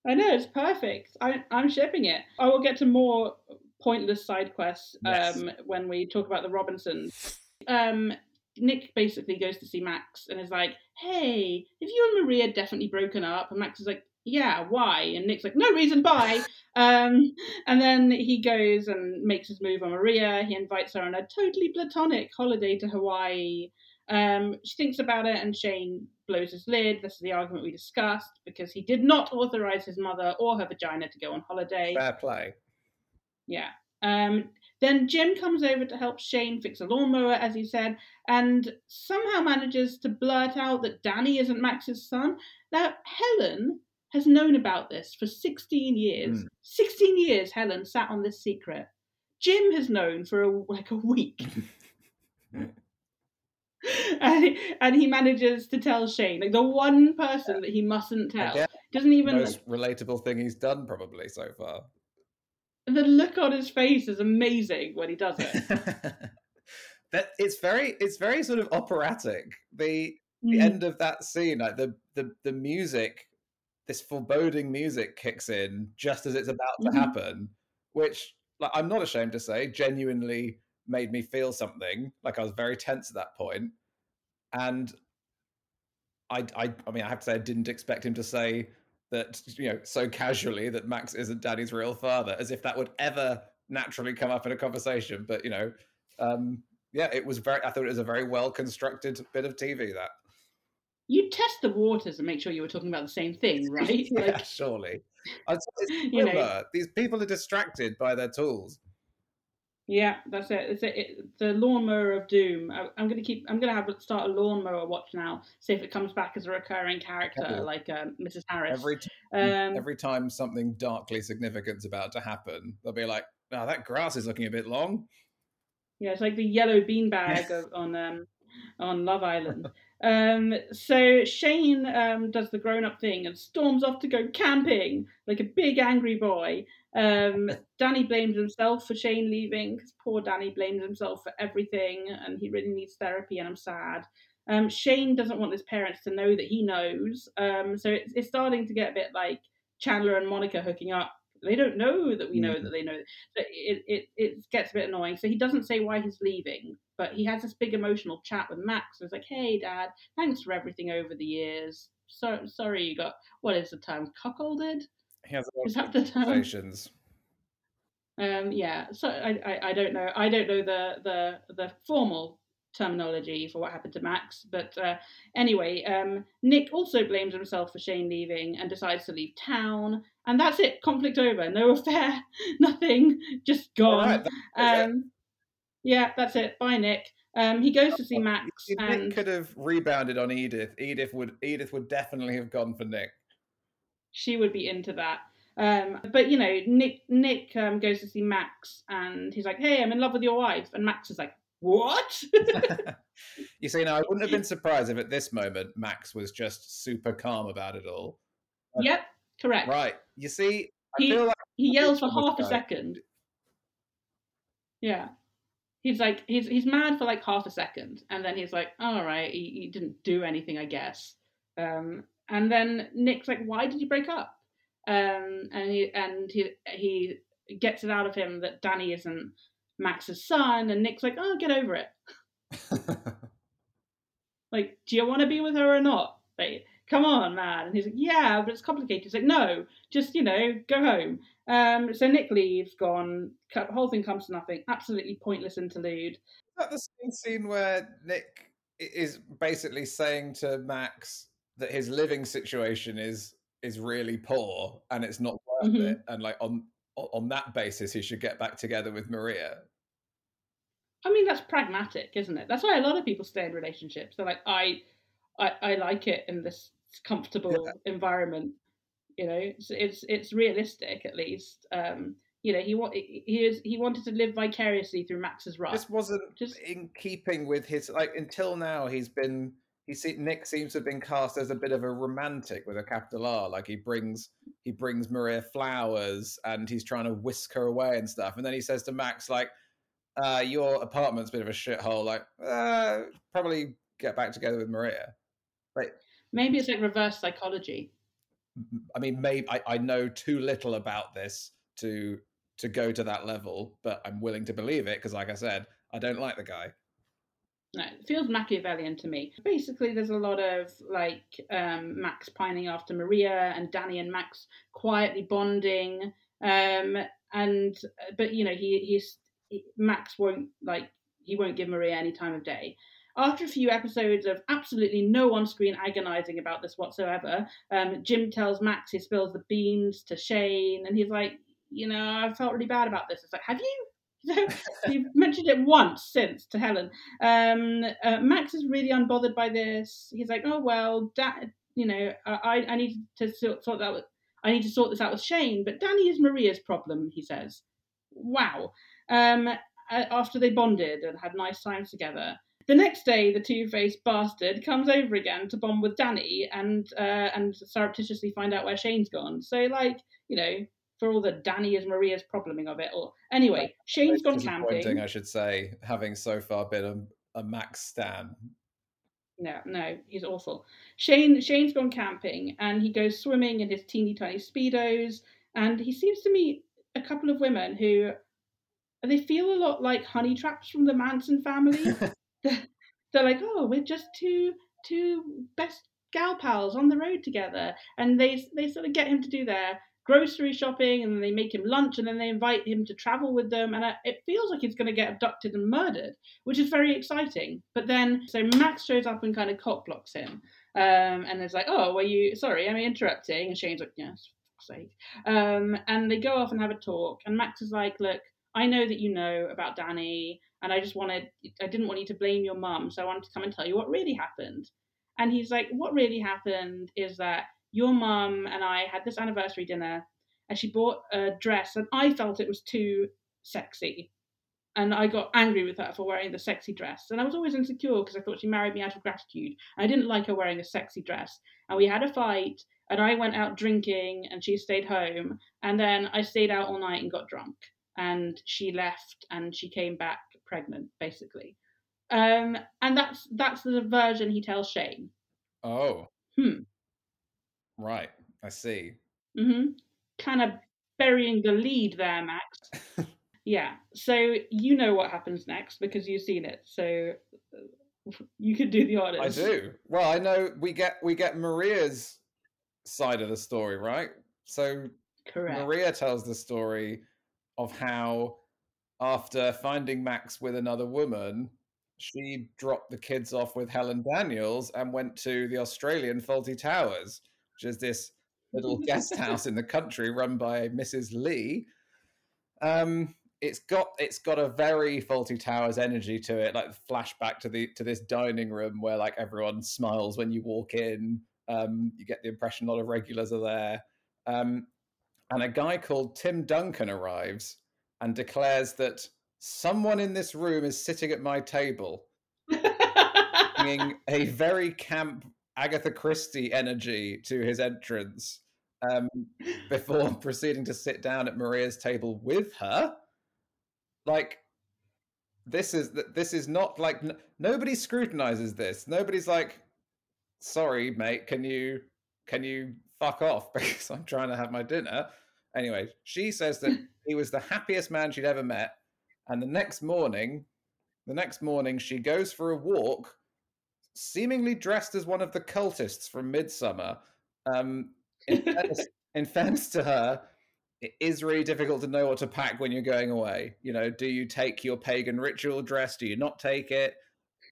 I know it's perfect. I, I'm shipping it. I will get to more pointless side quests Yes. um, when we talk about the Robinsons. Um, Nick basically goes to see Max and is like, "Hey, have you and Maria definitely broken up?" And Max is like, "Yeah, why?" And Nick's like, "No reason, bye." um, and then he goes and makes his move on Maria. He invites her on a totally platonic holiday to Hawaii. Um, she thinks about it, and Shane blows his lid. This is the argument we discussed because he did not authorize his mother or her vagina to go on holiday. fair play Yeah. Um, then Jim comes over to help Shane fix a lawnmower, as he said, and somehow manages to blurt out that Danny isn't Max's son. Now, Helen has known about this for 16 years. Mm. 16 years Helen sat on this secret. Jim has known for a, like a week. and, and he manages to tell Shane, like the one person that he mustn't tell. Again, Doesn't even Most relatable thing he's done probably so far. The look on his face is amazing when he does it. that it's very it's very sort of operatic. The the Mm. end of that scene, like the the the music, this foreboding music kicks in just as it's about to Mhm. happen, which like I'm not ashamed to say, genuinely made me feel something. Like I was very tense at that point, and I I I mean I have to say I didn't expect him to say that you know so casually that Max isn't Danny's real father, as if that would ever naturally come up in a conversation. But you know, um, yeah, it was very. I thought it was a very well constructed bit of TV. That You test the waters and make sure you were talking about the same thing, right? yeah, Like, surely. I was- it's You know- These people are distracted by their tools. Yeah, that's it. It's it, the lawnmower of doom. I, I'm gonna keep. I'm gonna have start a lawnmower watch now. See if it comes back as a recurring character, Yeah. like um, Mrs. Harris. Every t- um, every time something darkly significant's about to happen, they'll be like, "Oh, that grass is looking a bit long." Yeah, it's like the yellow beanbag of, on um, on Love Island. Um, so Shane um, does the grown-up thing and storms off to go camping like a big angry boy. Um, Danny blames himself for Shane leaving because poor Danny blames himself for everything, and he really needs therapy. And I'm sad. Um, Shane doesn't want his parents to know that he knows. Um, so it's, it's starting to get a bit like Chandler and Monica hooking up. They don't know that we know Mhm. that they know. So it, it it gets a bit annoying. So he doesn't say why he's leaving, but he has this big emotional chat with Max. It's like, "Hey, Dad, thanks for everything over the years. So sorry you got what is the term cuckolded? He has a lot of conversations. Um, yeah. So I, I I don't know. I don't know the the the formal terminology for what happened to Max, but uh, anyway, um, Nick also blames himself for Shane leaving and decides to leave town, and that's it. Conflict over. No affair. Nothing. Just gone. right, that- Um, yeah, that's it. Bye, Nick. Um, he goes to see Max, If and Nick could have rebounded on Edith. Edith would Edith would definitely have gone for Nick. She would be into that. Um, but you know, Nick Nick um, goes to see Max, and he's like, "Hey, I'm in love with your wife," and Max is like, "What?" you see, now I wouldn't have been surprised if at this moment Max was just super calm about it all. yep, correct. Right. You see, I He- feel like He yells for half a second. Yeah. He's like he's he's mad for like half a second, and then he's like, "All right, he, he didn't do anything, I guess." Um, and then Nick's like, "Why did you break up?" Um, and he and he he gets it out of him that Danny isn't Max's son, and Nick's like, "Oh, get over it." Like, do you want to be with her or not? Like, come on, man. And he's like, yeah, but it's complicated. He's like, no, just, you know, go home. Um, so Nick leaves, gone. The whole thing comes to nothing. Absolutely pointless interlude. Is that the same scene where Nick is basically saying to Max that his living situation is is really poor and it's not worth Mhm. it, and like on on that basis he should get back together with Maria. I mean, that's pragmatic, isn't it? That's why a lot of people stay in relationships. They're like, I, I, I like it in this comfortable environment. You know, it's, it's it's realistic at least. Um, you know, he wa- he is he wanted to live vicariously through Max's rut. This wasn't Just in keeping with his like until now he's been he see, Nick seems to have been cast as a bit of a romantic with a capital R like he brings he brings Maria flowers and he's trying to whisk her away and stuff. And then he says to Max like uh your apartment's a bit of a shithole like uh probably get back together with Maria. Maybe it's like reverse psychology. I mean maybe I, I know too little about this to to go to that level but I'm willing to believe it because like I said I don't like the guy it feels Machiavellian to me. Basically, there's a lot of like um, Max pining after Maria and Danny and Max quietly bonding. Um, and but you know he he's he, Max won't like he won't give Maria any time of day. After a few episodes of absolutely no on-screen agonizing about this whatsoever, um, Jim tells Max he spills the beans to Shane, and he's like, you know, I felt really bad about this. It's like, have you? You've mentioned it once since to Helen. Um, uh, Max is really unbothered by this. He's like, oh well, Dad, you know, I I need to sort, sort that. With, I need to sort this out with Shane, but Danny is Maria's problem. He says, wow. Um, after they bonded and had nice times together, the next day, the two-faced bastard comes over again to bond with Danny and uh, and surreptitiously find out where Shane's gone. So, like, you know, for all the Danny is Maria's probleming of it, or anyway, Shane's gone camping. I should say, having so far been a, a Max Stan. No, no, he's awful. Shane Shane's gone camping and he goes swimming in his teeny tiny speedos, and he seems to meet a couple of women who they feel a lot like honey traps from the Manson family. they're, like, oh, we're just two two best gal pals on the road together, and they they sort of get him to do their grocery shopping, and then they make him lunch, and then they invite him to travel with them, and it feels like he's going to get abducted and murdered, which is very exciting. But then, so Max shows up and kind of cock blocks him, um, and it's like, oh, were you sorry? Am I interrupting? And Shane's like, yes. for Sake. Um, and they go off and have a talk, and Max is like, "Look, I know that you know about Danny, and I just wanted, I didn't want you to blame your mum, so I wanted to come and tell you what really happened. And he's like, What really happened is that your mum and I had this anniversary dinner, and she bought a dress, and I felt it was too sexy. And I got angry with her for wearing the sexy dress. And I was always insecure because I thought she married me out of gratitude. I didn't like her wearing a sexy dress. And we had a fight, and I went out drinking, and she stayed home. And then I stayed out all night and got drunk and she left and she came back pregnant, basically. Um, and that's that's the version he tells Shane. Oh. Hmm. Right. I see. Mm-hmm. Kind of burying the lead there, Max. yeah. So you know what happens next because you've seen it. So uh, you could do the honors. I do. Well, I know we get we get Maria's side of the story, right? So Correct. Maria tells the story of how after finding Max with another woman, she dropped the kids off with Helen Daniels and went to the Australian Fawlty Towers, which is this little guest house in the country run by Mrs. Lee. Um, it's got it's got a very Fawlty Towers energy to it, like flashback to the to this dining room where like everyone smiles when you walk in. Um, you get the impression a lot of regulars are there. Um, and a guy called Tim Duncan arrives and declares that someone in this room is sitting at my table, bringing a very camp Agatha Christie energy to his entrance um, before proceeding to sit down at Maria's table with her. Like, this is this is not like nobody scrutinizes this. Nobody's like, sorry, mate, can you can you fuck off because I'm trying to have my dinner. Anyway, she says that he was the happiest man she'd ever met. And the next morning, the next morning, she goes for a walk, seemingly dressed as one of the cultists from Midsommar. Um, in, fairness, in fairness to her, it is really difficult to know what to pack when you're going away. You know, do you take your pagan ritual dress? Do you not take it?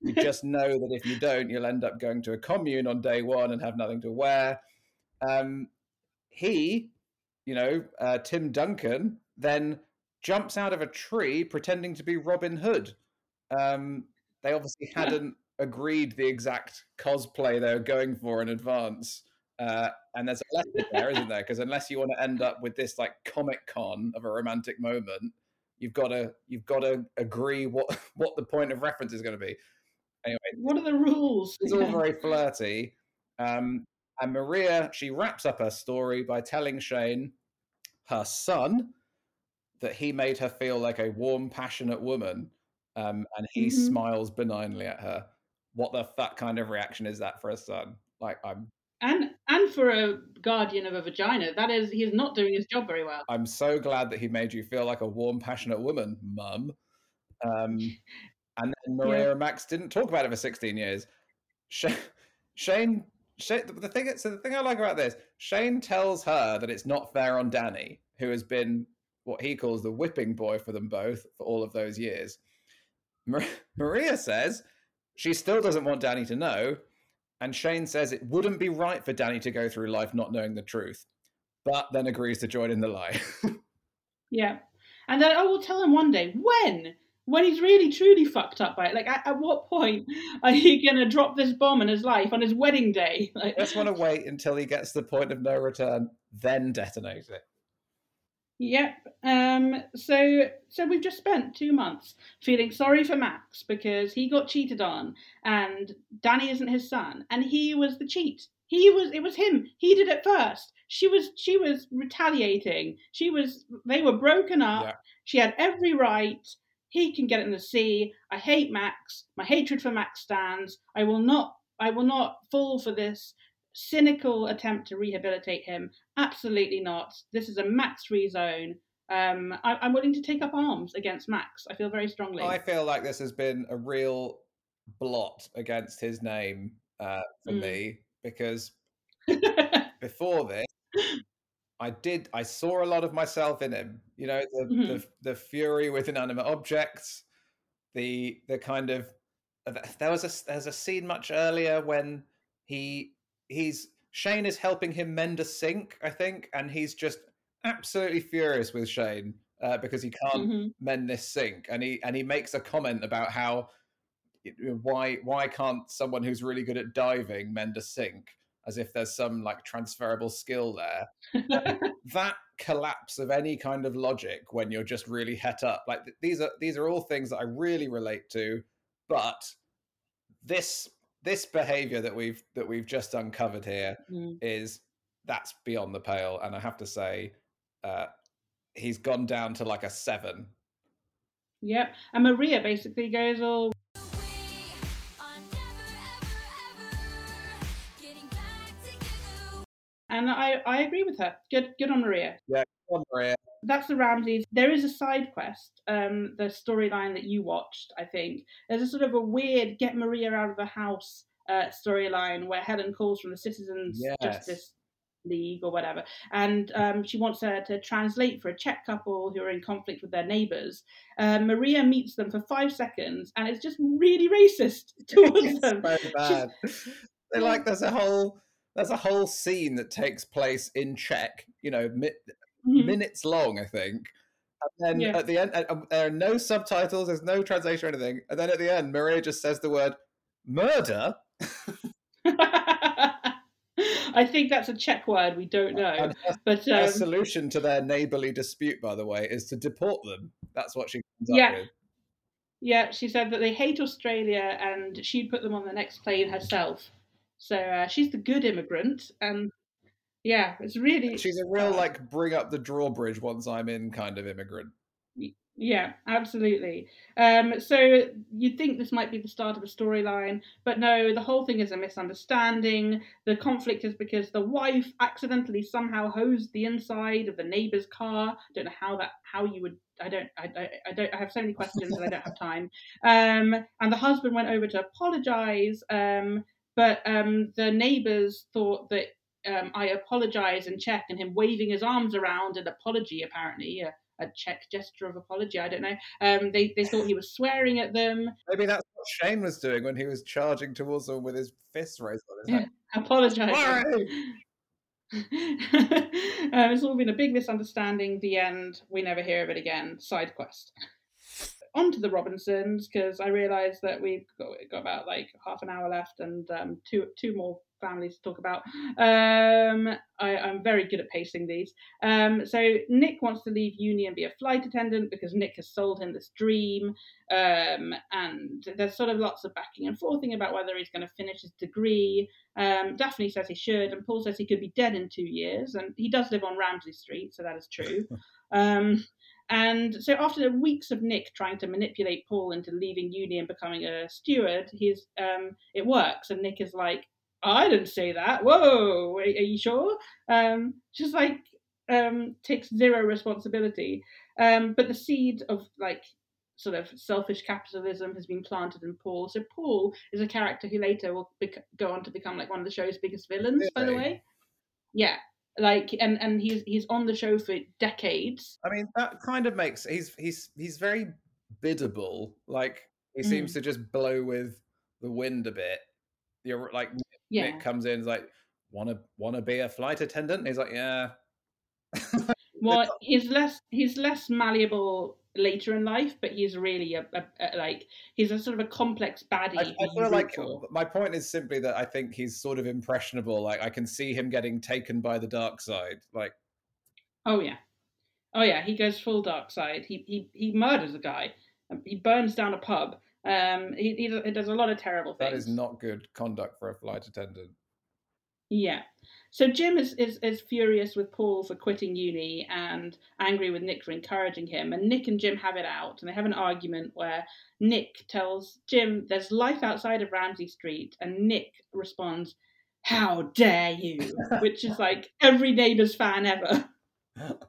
You just know that if you don't, you'll end up going to a commune on day one and have nothing to wear. Um, he, you know, uh, Tim Duncan, then jumps out of a tree pretending to be Robin Hood. Um, they obviously hadn't agreed the exact cosplay they were going for in advance. Uh, and there's a lesson there, isn't there? Because unless you want to end up with this like comic con of a romantic moment, you've got to you've got to agree what what the point of reference is going to be. Anyway, what are the rules? It's all very flirty. Um, and Maria, she wraps up her story by telling Shane, her son, that he made her feel like a warm, passionate woman. Um, and he mm-hmm. smiles benignly at her. What the fuck kind of reaction is that for a son? Like I'm and and for a guardian of a vagina, that is he's not doing his job very well. I'm so glad that he made you feel like a warm, passionate woman, mum. Um, and then Maria yeah. and Max didn't talk about it for 16 years. Shane Shane, the thing, so the thing I like about this, Shane tells her that it's not fair on Danny, who has been what he calls the whipping boy for them both for all of those years. Maria says she still doesn't want Danny to know, and Shane says it wouldn't be right for Danny to go through life not knowing the truth, but then agrees to join in the lie. yeah, and then oh, I will tell him one day when when he's really truly fucked up by it. Like, at, at what point are you going to drop this bomb in his life on his wedding day? Like, I just want to wait until he gets to the point of no return, then detonate it. Yep. Um, so so we've just spent two months feeling sorry for Max because he got cheated on, and Danny isn't his son, and he was the cheat. He was it was him. He did it first. She was she was retaliating. She was they were broken up. Yeah. She had every right. He can get it in the sea. I hate Max. My hatred for Max stands. I will not I will not fall for this cynical attempt to rehabilitate him. Absolutely not. This is a Max free zone. Um, I, am willing to take up arms against Max. I feel very strongly. I feel like this has been a real blot against his name uh, for mm. me because before this, I did. I saw a lot of myself in him. You know, the mm-hmm. the, the fury with inanimate objects, the the kind of there was a there's a scene much earlier when he he's Shane is helping him mend a sink, I think, and he's just absolutely furious with Shane uh, because he can't mm-hmm. mend this sink, and he and he makes a comment about how why why can't someone who's really good at diving mend a sink? As if there's some like transferable skill there. That collapse of any kind of logic when you're just really het up. Like these are these are all things that i really relate to but this this behavior that we've that we've just uncovered here mm. is that's beyond the pale and i have to say uh he's gone down to like a seven yep and maria basically goes all and I, I agree with her. Good, good on Maria. Yeah, good on Maria. That's the Ramsays. There is a side quest, um, the storyline that you watched. I think there's a sort of a weird get Maria out of the house uh, storyline where Helen calls from the Citizens yes. Justice League or whatever, and um, she wants her to translate for a Czech couple who are in conflict with their neighbours. Uh, Maria meets them for five seconds, and it's just really racist towards them. So bad. They like there's a whole there's a whole scene that takes place in Czech, you know, mm-hmm. minutes long, I think. And then yeah. at the end, uh, there are no subtitles, there's no translation or anything. And then at the end, Maria just says the word murder. I think that's a Czech word. We don't know. Her, but um, solution to their neighbourly dispute, by the way, is to deport them. That's what she comes yeah. up with. Yeah, she said that they hate Australia and she'd put them on the next plane herself. So uh, she's the good immigrant, and yeah, it's really she's a real uh, like bring up the drawbridge once I'm in kind of immigrant. Yeah, absolutely. Um, so you'd think this might be the start of a storyline, but no, the whole thing is a misunderstanding. The conflict is because the wife accidentally somehow hosed the inside of the neighbor's car. I Don't know how that how you would. I don't. I, I, I don't. I have so many questions and I don't have time. Um, and the husband went over to apologize. Um, but um, the neighbours thought that um, I apologise and Czech, and him waving his arms around an apology, apparently, a, a Czech gesture of apology. I don't know. Um, they they thought he was swearing at them. Maybe that's what Shane was doing when he was charging towards them with his fists raised on his head. Yeah, apologising. um, it's all been a big misunderstanding. The end. We never hear of it again. Side quest on to the Robinsons because I realised that we've got, got, about like half an hour left and um, two two more families to talk about. Um, I, am very good at pacing these. Um, so Nick wants to leave uni and be a flight attendant because Nick has sold him this dream, um, and there's sort of lots of backing and forthing about whether he's going to finish his degree. Um, Daphne says he should, and Paul says he could be dead in two years, and he does live on Ramsay Street, so that is true. And so after weeks of Nick trying to manipulate Paul into leaving uni and becoming a steward, he's um, it works, and Nick is like, I didn't say that. Whoa, are, are you sure? Um, just like um, takes zero responsibility. Um, but the seed of like sort of selfish capitalism has been planted in Paul. So Paul is a character who later will bec- go on to become like one of the show's biggest villains. Really? By the way, yeah like and and he's he's on the show for decades. I mean that kind of makes he's he's he's very biddable. Like he mm. seems to just blow with the wind a bit. You're like yeah. nick comes in like want to want to be a flight attendant? And he's like yeah. Well he's less he's less malleable later in life, but he's really a, a, a, like he's a sort of a complex baddie. I, I feel like for. my point is simply that I think he's sort of impressionable. Like I can see him getting taken by the dark side. Like, oh yeah, Oh yeah, he goes full dark side. He he he murders a guy. Um, He burns down a pub. Um, he, he he does a lot of terrible things. That is not good conduct for a flight attendant. Yeah. So Jim is, is, is furious with Paul for quitting uni and angry with Nick for encouraging him. And Nick and Jim have it out and they have an argument where Nick tells Jim there's life outside of Ramsay Street and Nick responds, How dare you? Which is like every neighbours fan ever.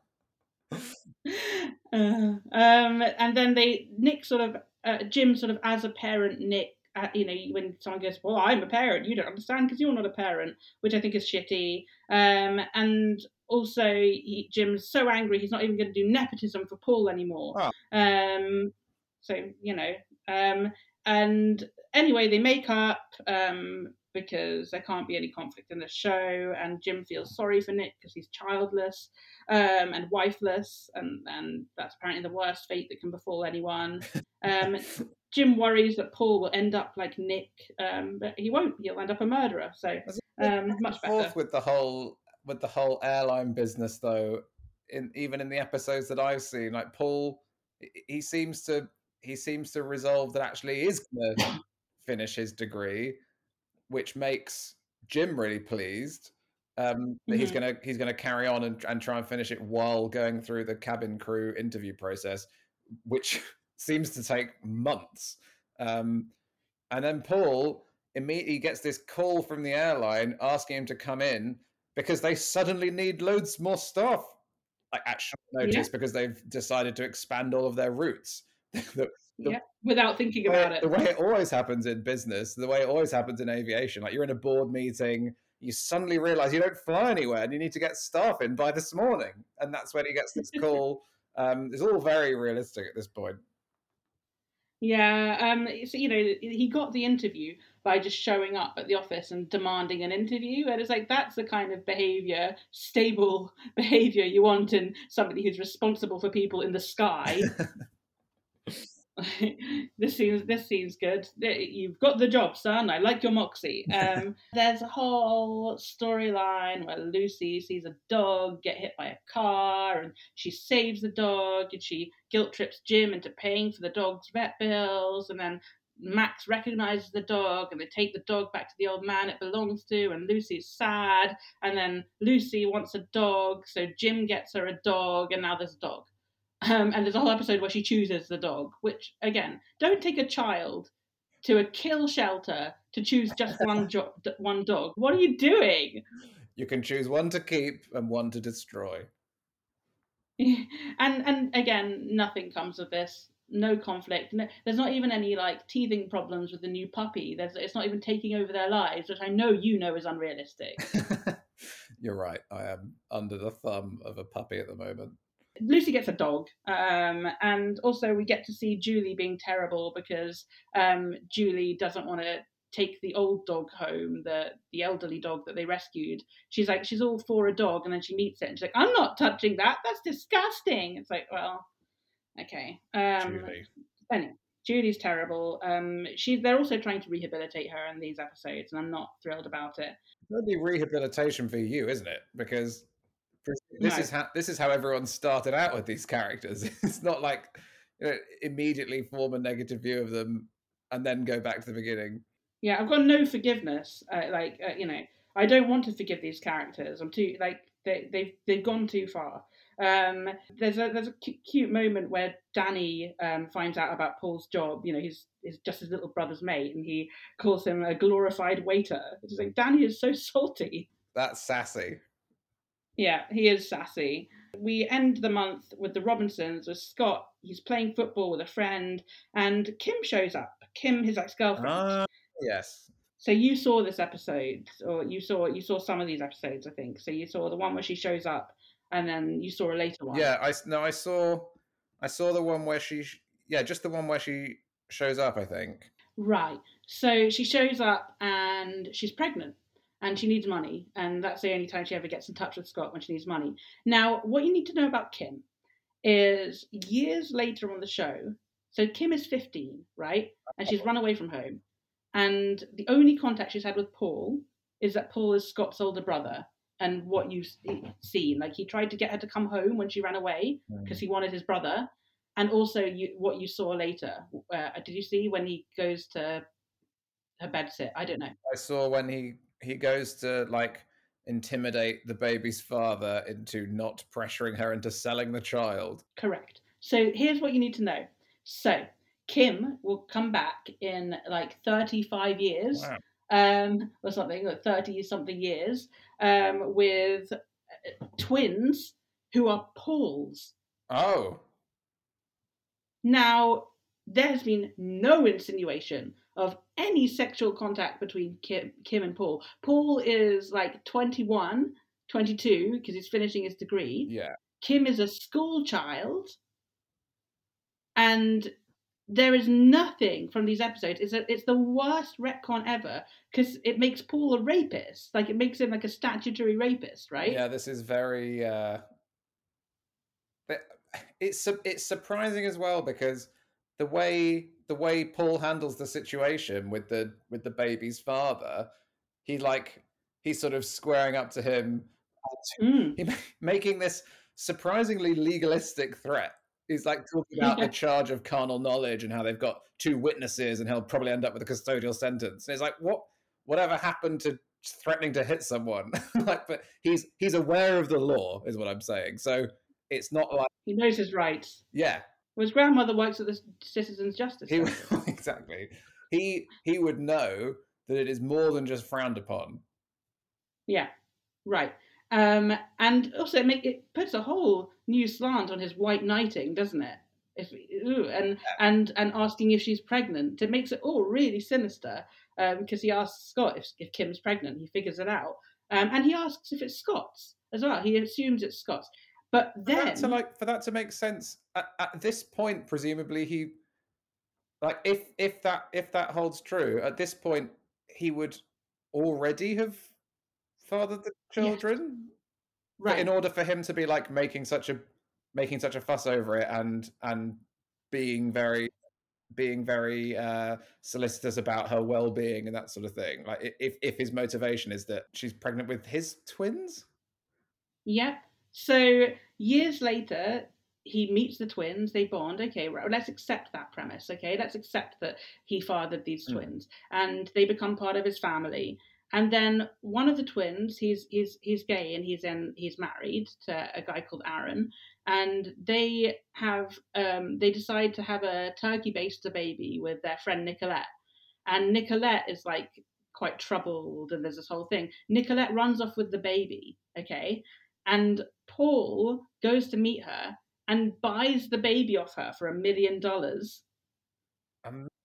Uh, um, and then they Nick sort of uh, Jim sort of as a parent Nick uh, you know when someone goes well I'm a parent you don't understand because you're not a parent which I think is shitty um, and also he, Jim's so angry he's not even going to do nepotism for Paul anymore Oh. um, so you know um, and anyway they make up um, because there can't be any conflict in the show and Jim feels sorry for Nick because he's childless um, and wifeless, and, and that's apparently the worst fate that can befall anyone. Jim worries that Paul will end up like Nick, um, but he won't. He'll end up a murderer. So um, much better. With the whole with the whole airline business though, in even in the episodes that I've seen, like Paul, he- seems to he seems to resolve that actually he is going to finish his degree, which makes Jim really pleased. Um, that he's gonna he's gonna carry on and, and try and finish it while going through the cabin crew interview process, which seems to take months. Um, and then Paul immediately gets this call from the airline asking him to come in because they suddenly need loads more stuff. Like at short notice because they've decided to expand all of their routes. the, the- yeah, without thinking way- about it. the way it always happens in business, the way it always happens in aviation, like you're in a board meeting, you suddenly realize you don't fly anywhere and you need to get staff in by this morning. And that's when he gets this call. um, it's all very realistic at this point. Yeah, um, so you know, he got the interview by just showing up at the office and demanding an interview, and it's like that's the kind of behavior, stable behavior you want in somebody who's responsible for people in the sky. this seems this seems good. You've got the job, son. I like your moxie. Um, there's a whole storyline where Lucy sees a dog get hit by a car, and she saves the dog, and she guilt trips Jim into paying for the dog's vet bills, and then Max recognizes the dog, and they take the dog back to the old man it belongs to, and Lucy's sad, and then Lucy wants a dog, so Jim gets her a dog, and now there's a dog. Um, and there's a whole episode where she chooses the dog, which again, don't take a child to a kill shelter to choose just one jo- one dog. What are you doing? You can choose one to keep and one to destroy. and and again, nothing comes of this. No conflict. No, there's not even any like teething problems with the new puppy. There's it's not even taking over their lives, which I know you know is unrealistic. You're right. I am under the thumb of a puppy at the moment. Lucy gets a dog, um, and also we get to see Julie being terrible because um, Julie doesn't want to take the old dog home, the the elderly dog that they rescued. She's like, she's all for a dog, and then she meets it, and she's like, I'm not touching that. That's disgusting. It's like, well, okay. Um, Julie. Anyway, Julie's terrible. Um, she's they're also trying to rehabilitate her in these episodes, and I'm not thrilled about it. It'll rehabilitation for you, isn't it? Because this No. is how this is how everyone started out with these characters. It's not like you know, immediately form a negative view of them and then go back to the beginning. Yeah, I've got no forgiveness. Uh, like uh, you know, I don't want to forgive these characters. I'm too like they they've they've gone too far. Um, there's a there's a cu- cute moment where Danny um, finds out about Paul's job. You know, he's he's just his little brother's mate, and he calls him a glorified waiter. It's like Danny is so salty. That's sassy. Yeah, he is sassy. We end the month with the Robinsons with Scott. He's playing football with a friend, and Kim shows up. Kim, his ex-girlfriend. Ah, yes. So you saw this episode, or you saw you saw some of these episodes, I think. So you saw the one where she shows up, and then you saw a later one. Yeah, I no, I saw, I saw the one where she, yeah, just the one where she shows up. I think. Right. So she shows up and she's pregnant and she needs money. And that's the only time she ever gets in touch with Scott when she needs money. Now, what you need to know about Kim is years later on the show, so Kim is 15, right? And she's run away from home. And the only contact she's had with Paul is that Paul is Scott's older brother. and what you've seen. Like he tried to get her to come home when she ran away because Mm. he wanted his brother, and also you, what you saw later. Uh, did you see when he goes to her bed sit? I don't know. I saw when he he goes to like intimidate the baby's father into not pressuring her into selling the child. Correct. So here's what you need to know. So Kim will come back in like 35 years, Wow. um, or something, or 30 something years, um, with uh, twins who are Paul's. Oh, Now, there has been no insinuation of any sexual contact between Kim, Kim and Paul. Paul is like 21, 22, because he's finishing his degree. yeah. Kim is a school child, and there is nothing from these episodes. It's a, it's the worst retcon ever because it makes Paul a rapist. Like it makes him like a statutory rapist, right? Yeah, this is very. Uh, but it's it's surprising as well because the way the way Paul handles the situation with the with the baby's father, he like he's sort of squaring up to him, Mm, he, making this surprisingly legalistic threat. He's like talking about the charge of carnal knowledge and how they've got two witnesses and he'll probably end up with a custodial sentence. And it's like, what? Whatever happened to threatening to hit someone? like, but he's he's aware of the law, is what I'm saying. So it's not like, he knows his rights. yeah, Well, his grandmother works at the Citizens Justice he exactly. He he would know that it is more than just frowned upon. Yeah, right. Um, and also it, make, it puts a whole new slant on his white knighting, doesn't it? If ooh, and and and asking if she's pregnant, it makes it all really sinister. Um, because he asks Scott if, if Kim's pregnant, he figures it out, um, and he asks if it's Scott's as well. He assumes it's Scott's, but For then that to like for that to make sense at, at this point, presumably he like if if that if that holds true at this point, he would already have fathered the children. But right, in order for him to be like making such a making such a fuss over it and and being very being very uh solicitous about her well-being and that sort of thing like if if his motivation is that she's pregnant with his twins Yep. So years later, he meets the twins. They bond. Okay, right. Let's accept that premise. Okay, let's accept that he fathered these Mm. twins, and they become part of his family. And then one of the twins, he's he's he's gay and he's in he's married to a guy called Aaron, and they have um, they decide to have a turkey baster baby with their friend Nicolette, and Nicolette is like quite troubled, and there's this whole thing. Nicolette runs off with the baby. Okay, and Paul goes to meet her and buys the baby off her for a million dollars.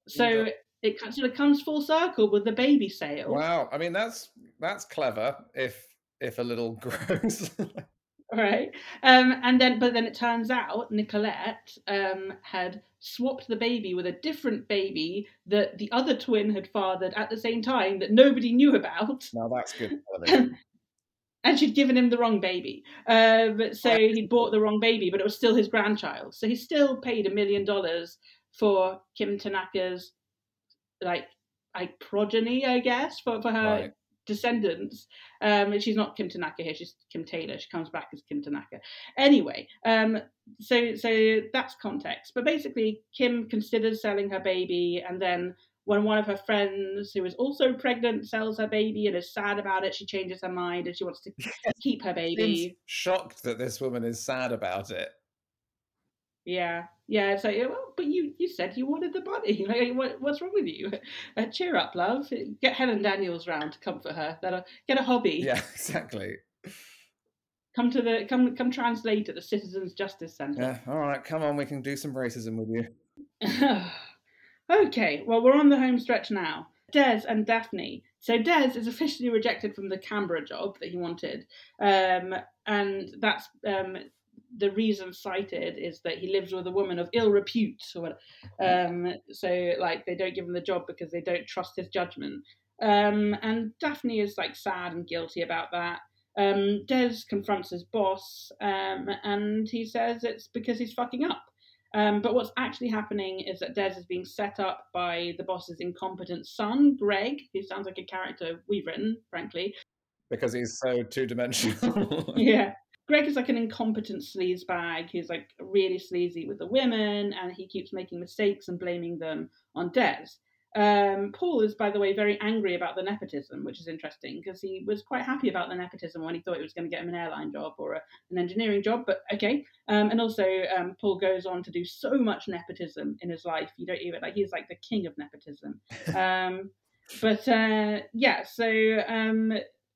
So it sort of comes full circle with the baby sale. wow i mean that's that's clever if if a little gross Right. Um, and then, but then it turns out Nicolette um, had swapped the baby with a different baby that the other twin had fathered at the same time that nobody knew about. now that's good. and she'd given him the wrong baby. Um, so he'd bought the wrong baby, but it was still his grandchild. So he still paid a million dollars for Kim Tanaka's like like progeny, I guess, for, for her Right. descendants. Um, she's not Kim Tanaka here; she's Kim Taylor. She comes back as Kim Tanaka. Anyway, um, so so that's context. But basically, Kim considers selling her baby, and then when one of her friends, who is also pregnant, sells her baby and is sad about it, she changes her mind and she wants to keep her baby. shocked that this woman is sad about it Yeah, yeah. It's like, well, but you you said you wanted the body. Like, what, what's wrong with you? Uh, cheer up, love. Get Helen Daniels round to comfort her. That'll get a hobby. yeah exactly Come to the come come translate at the Citizens Justice Centre. yeah all right come on we can do some racism with you okay, well, we're on the home stretch now. Des and Daphne. So Des is officially rejected from the Canberra job that he wanted, um, and that's um, the reason cited is that he lives with a woman of ill repute. Or um, so, like, they don't give him the job because they don't trust his judgment. Um, and Daphne is like sad and guilty about that. Um, Des confronts his boss, um, and he says it's because he's fucking up. Um, but what's actually happening is that Des is being set up by the boss's incompetent son, Greg, who sounds like a character we've written, frankly. because he's so two dimensional. yeah. Greg is like an incompetent sleaze bag who's like really sleazy with the women and he keeps making mistakes and blaming them on Des. Um, Paul is, by the way, very angry about the nepotism, which is interesting because he was quite happy about the nepotism when he thought it was going to get him an airline job or a, an engineering job. But okay. Um, and also, um, Paul goes on to do so much nepotism in his life. You don't even like he's like the king of nepotism. Um, but uh, yeah, so um,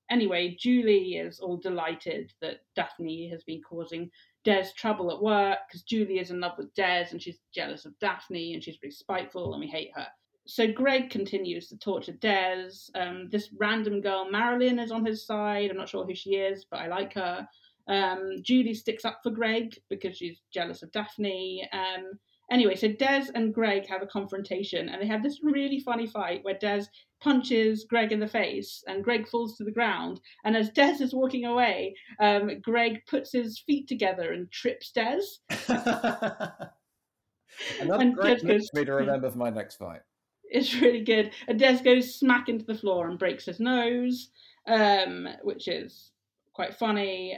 anyway, Julie is all delighted that Daphne has been causing Des trouble at work because Julie is in love with Des and she's jealous of Daphne and she's really spiteful and we hate her so Greg continues to torture Des. Um, this random girl, Marilyn, is on his side. I'm not sure who she is, but I like her. Um, Julie sticks up for Greg because she's jealous of Daphne. Um, anyway, so Des and Greg have a confrontation, and they have this really funny fight where Des punches Greg in the face, and Greg falls to the ground. And as Des is walking away, um, Greg puts his feet together and trips Des. Another and great Des goes, me to remember for my next fight. It's really good. And Des goes smack into the floor and breaks his nose, um, which is quite funny.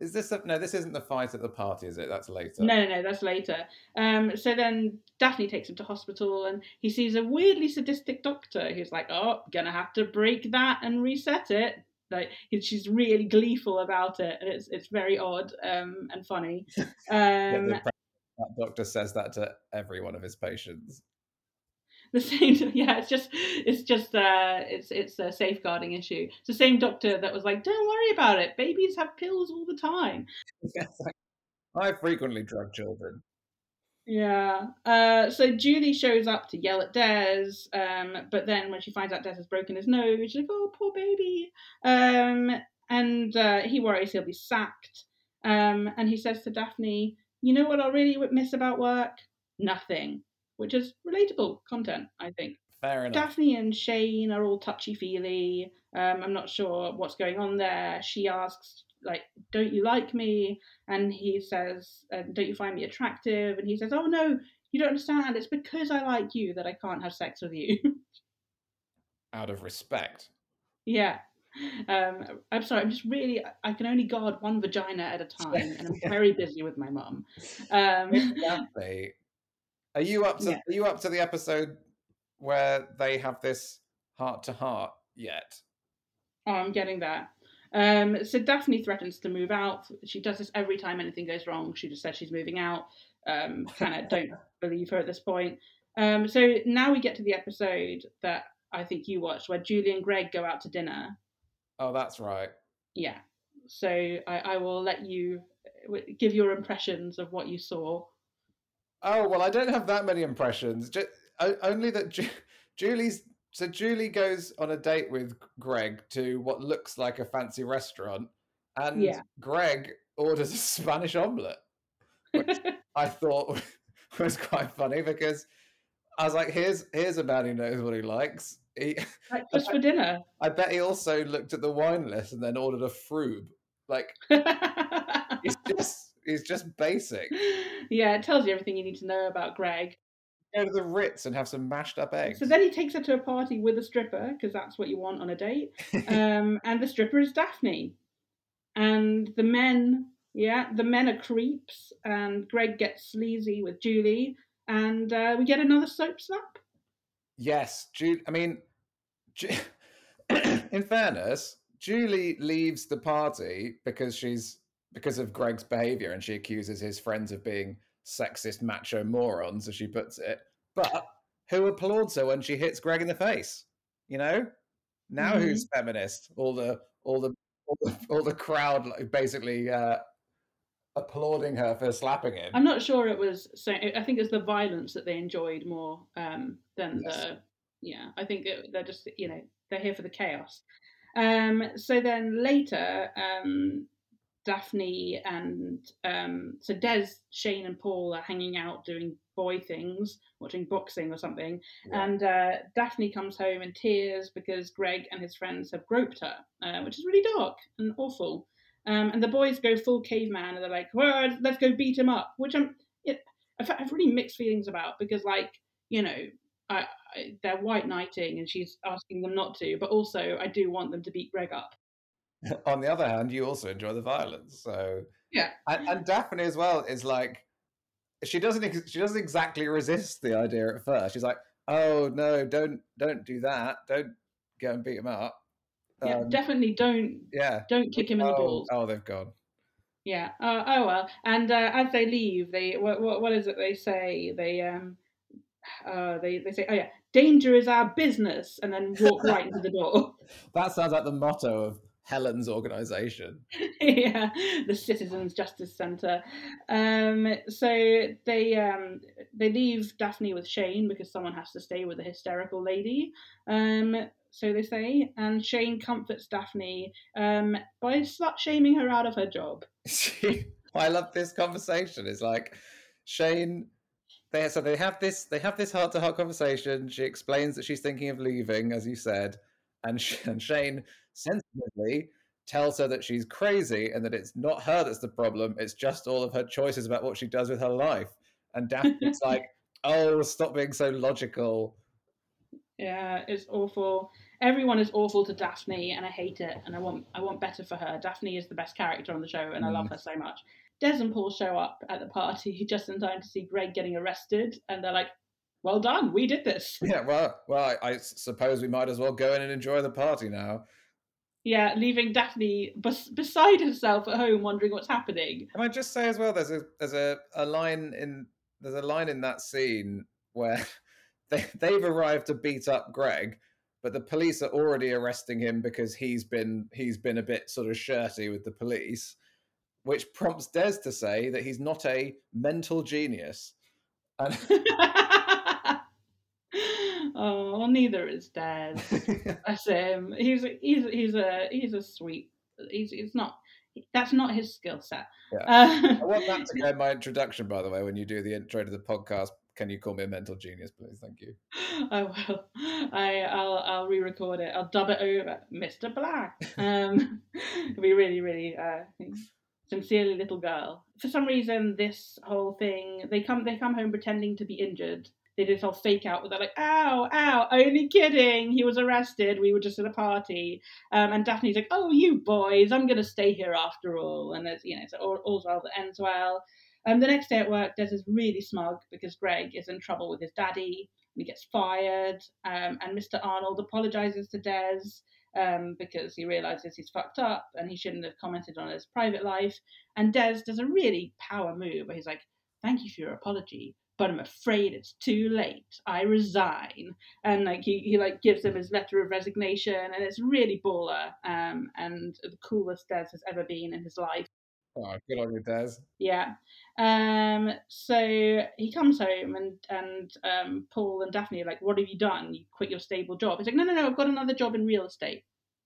Is this a, no? This isn't the fight at the party, is it? That's later. No, no, no, that's later. Um, so then Daphne takes him to hospital, and he sees a weirdly sadistic doctor who's like, "Oh, gonna have to break that and reset it." Like she's really gleeful about it, and it's it's very odd um, and funny. Um, yeah, that doctor says that to every one of his patients the same yeah it's just it's just uh it's it's a safeguarding issue. It's the same doctor that was like don't worry about it. Babies have pills all the time. I frequently drug children. Yeah uh so julie shows up to yell at des um but then when she finds out des has broken his nose she's like oh poor baby. Um and uh, he worries he'll be sacked. Um and he says to daphne you know what i really miss about work? Nothing which is relatable content, I think. Fair enough. Daphne and Shane are all touchy feely. Um, I'm not sure what's going on there. She asks, like, "Don't you like me?" And he says, uh, "Don't you find me attractive?" And he says, "Oh no, you don't understand. It's because I like you that I can't have sex with you." Out of respect. Yeah. Um, I'm sorry. I'm just really. I can only guard one vagina at a time, and I'm very busy with my mum. Um, Daphne are you up to yeah. Are you up to the episode where they have this heart to heart yet? Oh, I'm getting there. Um, so Daphne threatens to move out. She does this every time anything goes wrong. She just says she's moving out. Um, kind of don't believe her at this point. Um, so now we get to the episode that I think you watched, where Julie and Greg go out to dinner. Oh, that's right. Yeah. So I, I will let you uh, give your impressions of what you saw. Oh well, I don't have that many impressions. Just, only that Ju- Julie's. So Julie goes on a date with Greg to what looks like a fancy restaurant, and yeah. Greg orders a Spanish omelette, which I thought was quite funny because I was like, "Here's here's a man who knows what he likes." He, just for dinner. I bet he also looked at the wine list and then ordered a frube. Like he's just He's just basic. Yeah, it tells you everything you need to know about Greg. Go to the Ritz and have some mashed up eggs. So then he takes her to a party with a stripper because that's what you want on a date. um, and the stripper is Daphne, and the men, yeah, the men are creeps, and Greg gets sleazy with Julie, and uh, we get another soap slap. Yes, Julie. I mean, Ju- in fairness, Julie leaves the party because she's because of Greg's behavior, and she accuses his friends of being sexist macho morons, as she puts it. But who applauds her when she hits Greg in the face? You know, now mm-hmm. who's feminist? All the all the all the, all the crowd basically uh, applauding her for slapping him. I'm not sure it was. So I think it's the violence that they enjoyed more um, than yes. the. Yeah, I think it, they're just you know they're here for the chaos. Um, so then later, um, Daphne and um, so Des, Shane, and Paul are hanging out doing boy things, watching boxing or something. Yeah. And uh, Daphne comes home in tears because Greg and his friends have groped her, uh, which is really dark and awful. Um, and the boys go full caveman and they're like, well, let's go beat him up, which I'm, it, I've really mixed feelings about because, like, you know, I, I, they're white knighting and she's asking them not to, but also I do want them to beat Greg up. on the other hand, you also enjoy the violence. So Yeah. and, and Daphne as well is like she doesn't ex- she doesn't exactly resist the idea at first. She's like, "Oh no, don't don't do that. Don't go and beat him up." Yeah, Um, definitely don't yeah. don't kick him in the Oh, balls. oh, they've gone. Yeah. Uh, oh well. And uh, as they leave, they what, what what is it they say? They um uh they they say oh yeah danger is our business and then walk right into the door. That sounds like the motto of Helen's organization. yeah, the Citizens Justice Centre. Um, so they um, they leave Daphne with Shane because someone has to stay with the hysterical lady. Um, so they say, and Shane comforts Daphne um, by slut shaming her out of her job. I love this conversation. It's like Shane. They so they have this they have this heart to heart conversation. She explains that she's thinking of leaving, as you said, and, and Shane sensitively tells her that she's crazy and that it's not her that's the problem. It's just all of her choices about what she does with her life. And Daphne's like, "Oh, stop being so logical." Yeah, it's awful. Everyone is awful to Daphne, and I hate it. And I want I want better for her. Daphne is the best character on the show, and I love Mm. her so much. Des and Paul show up at the party just in time to see Greg getting arrested, and they're like, "Well done, we did this." Yeah, well, well, I, I suppose we might as well go in and enjoy the party now. Yeah, leaving Daphne bes- beside herself at home, wondering what's happening. Can I just say as well? There's a there's a, a line in there's a line in that scene where they they've arrived to beat up Greg, but the police are already arresting him because he's been he's been a bit sort of shirty with the police, which prompts Des to say that he's not a mental genius. And oh, well, neither is Des. That's him. He's a, he's he's a he's a sweet. He's he's not. That's not his skill set. Yeah. Uh, I want that to go in my introduction, by the way, when you do the intro to the podcast. Can you call me a mental genius, please? Thank you. I will. I I'll I'll re-record it. I'll dub it over, Mr. Black. Um, it'll be really really uh, sincerely little girl. For some reason, this whole thing they come they come home pretending to be injured. They do this whole fake out where they're like, "Ow, ow, only kidding. He was arrested. We were just at a party." Um, and Daphne's like, "Oh, you boys, I'm gonna stay here after all." And there's you know, so all, all's well that ends well. Um, the next day at work, Des is really smug because Greg is in trouble with his daddy he gets fired. Um, and Mr. Arnold apologizes to Des um, because he realizes he's fucked up and he shouldn't have commented on his private life. And Des does a really power move where he's like, "Thank you for your apology." But I'm afraid it's too late. I resign, and like he, he like gives him his letter of resignation, and it's really baller, um, and the coolest Des has ever been in his life. Oh, good on you, Des. Yeah. Um, so he comes home and and um, Paul and Daphne are like, "What have you done? You quit your stable job?" He's like, "No, no, no. I've got another job in real estate."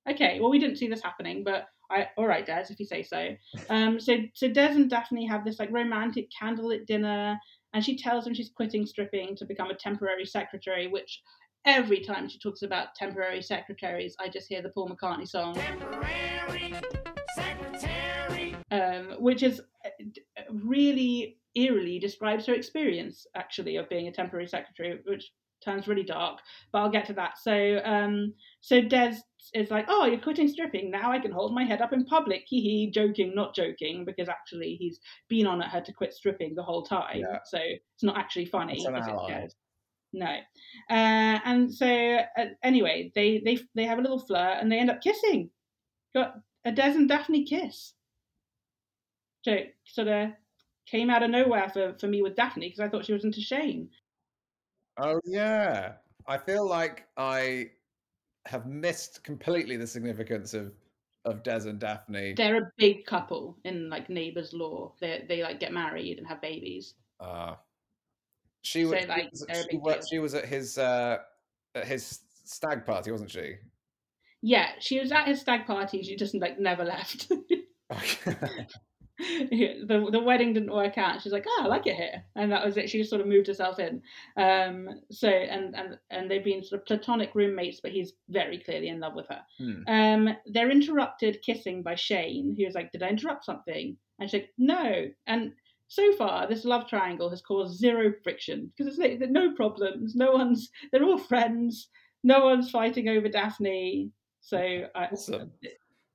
Okay. Well, we didn't see this happening, but I all right, Des, if you say so. Um, so so Des and Daphne have this like romantic candlelit dinner, and she tells him she's quitting stripping to become a temporary secretary, which. Every time she talks about temporary secretaries, I just hear the Paul McCartney song. Temporary secretary. um, which is uh, really eerily describes her experience actually of being a temporary secretary, which turns really dark. But I'll get to that. So, um, so Des is like, "Oh, you're quitting stripping now. I can hold my head up in public." Hee hee, joking, not joking, because actually he's been on at her to quit stripping the whole time. Yeah. So it's not actually funny. It's an ally. Des. No, uh, and so uh, anyway, they they they have a little flirt and they end up kissing. Got a Des and Daphne kiss. So it sort of came out of nowhere for, for me with Daphne because I thought she was into Shane. Oh yeah, I feel like I have missed completely the significance of of Des and Daphne. They're a big couple in like neighbours lore. They they like get married and have babies. Uh, she So, was, like, she, big she was at his uh, at his stag party, wasn't she? Yeah, she was at his stag party. She just like never left. the the wedding didn't work out. She's like, oh, I like it here, and that was it. She just sort of moved herself in. Um, so and and and they've been sort of platonic roommates, but he's very clearly in love with her. Hmm. Um, they're interrupted kissing by Shane, who's like, "Did I interrupt something?" And she's like, "No." And so far, this love triangle has caused zero friction because it's like no problems. No one's. They're all friends. No one's fighting over Daphne. So I,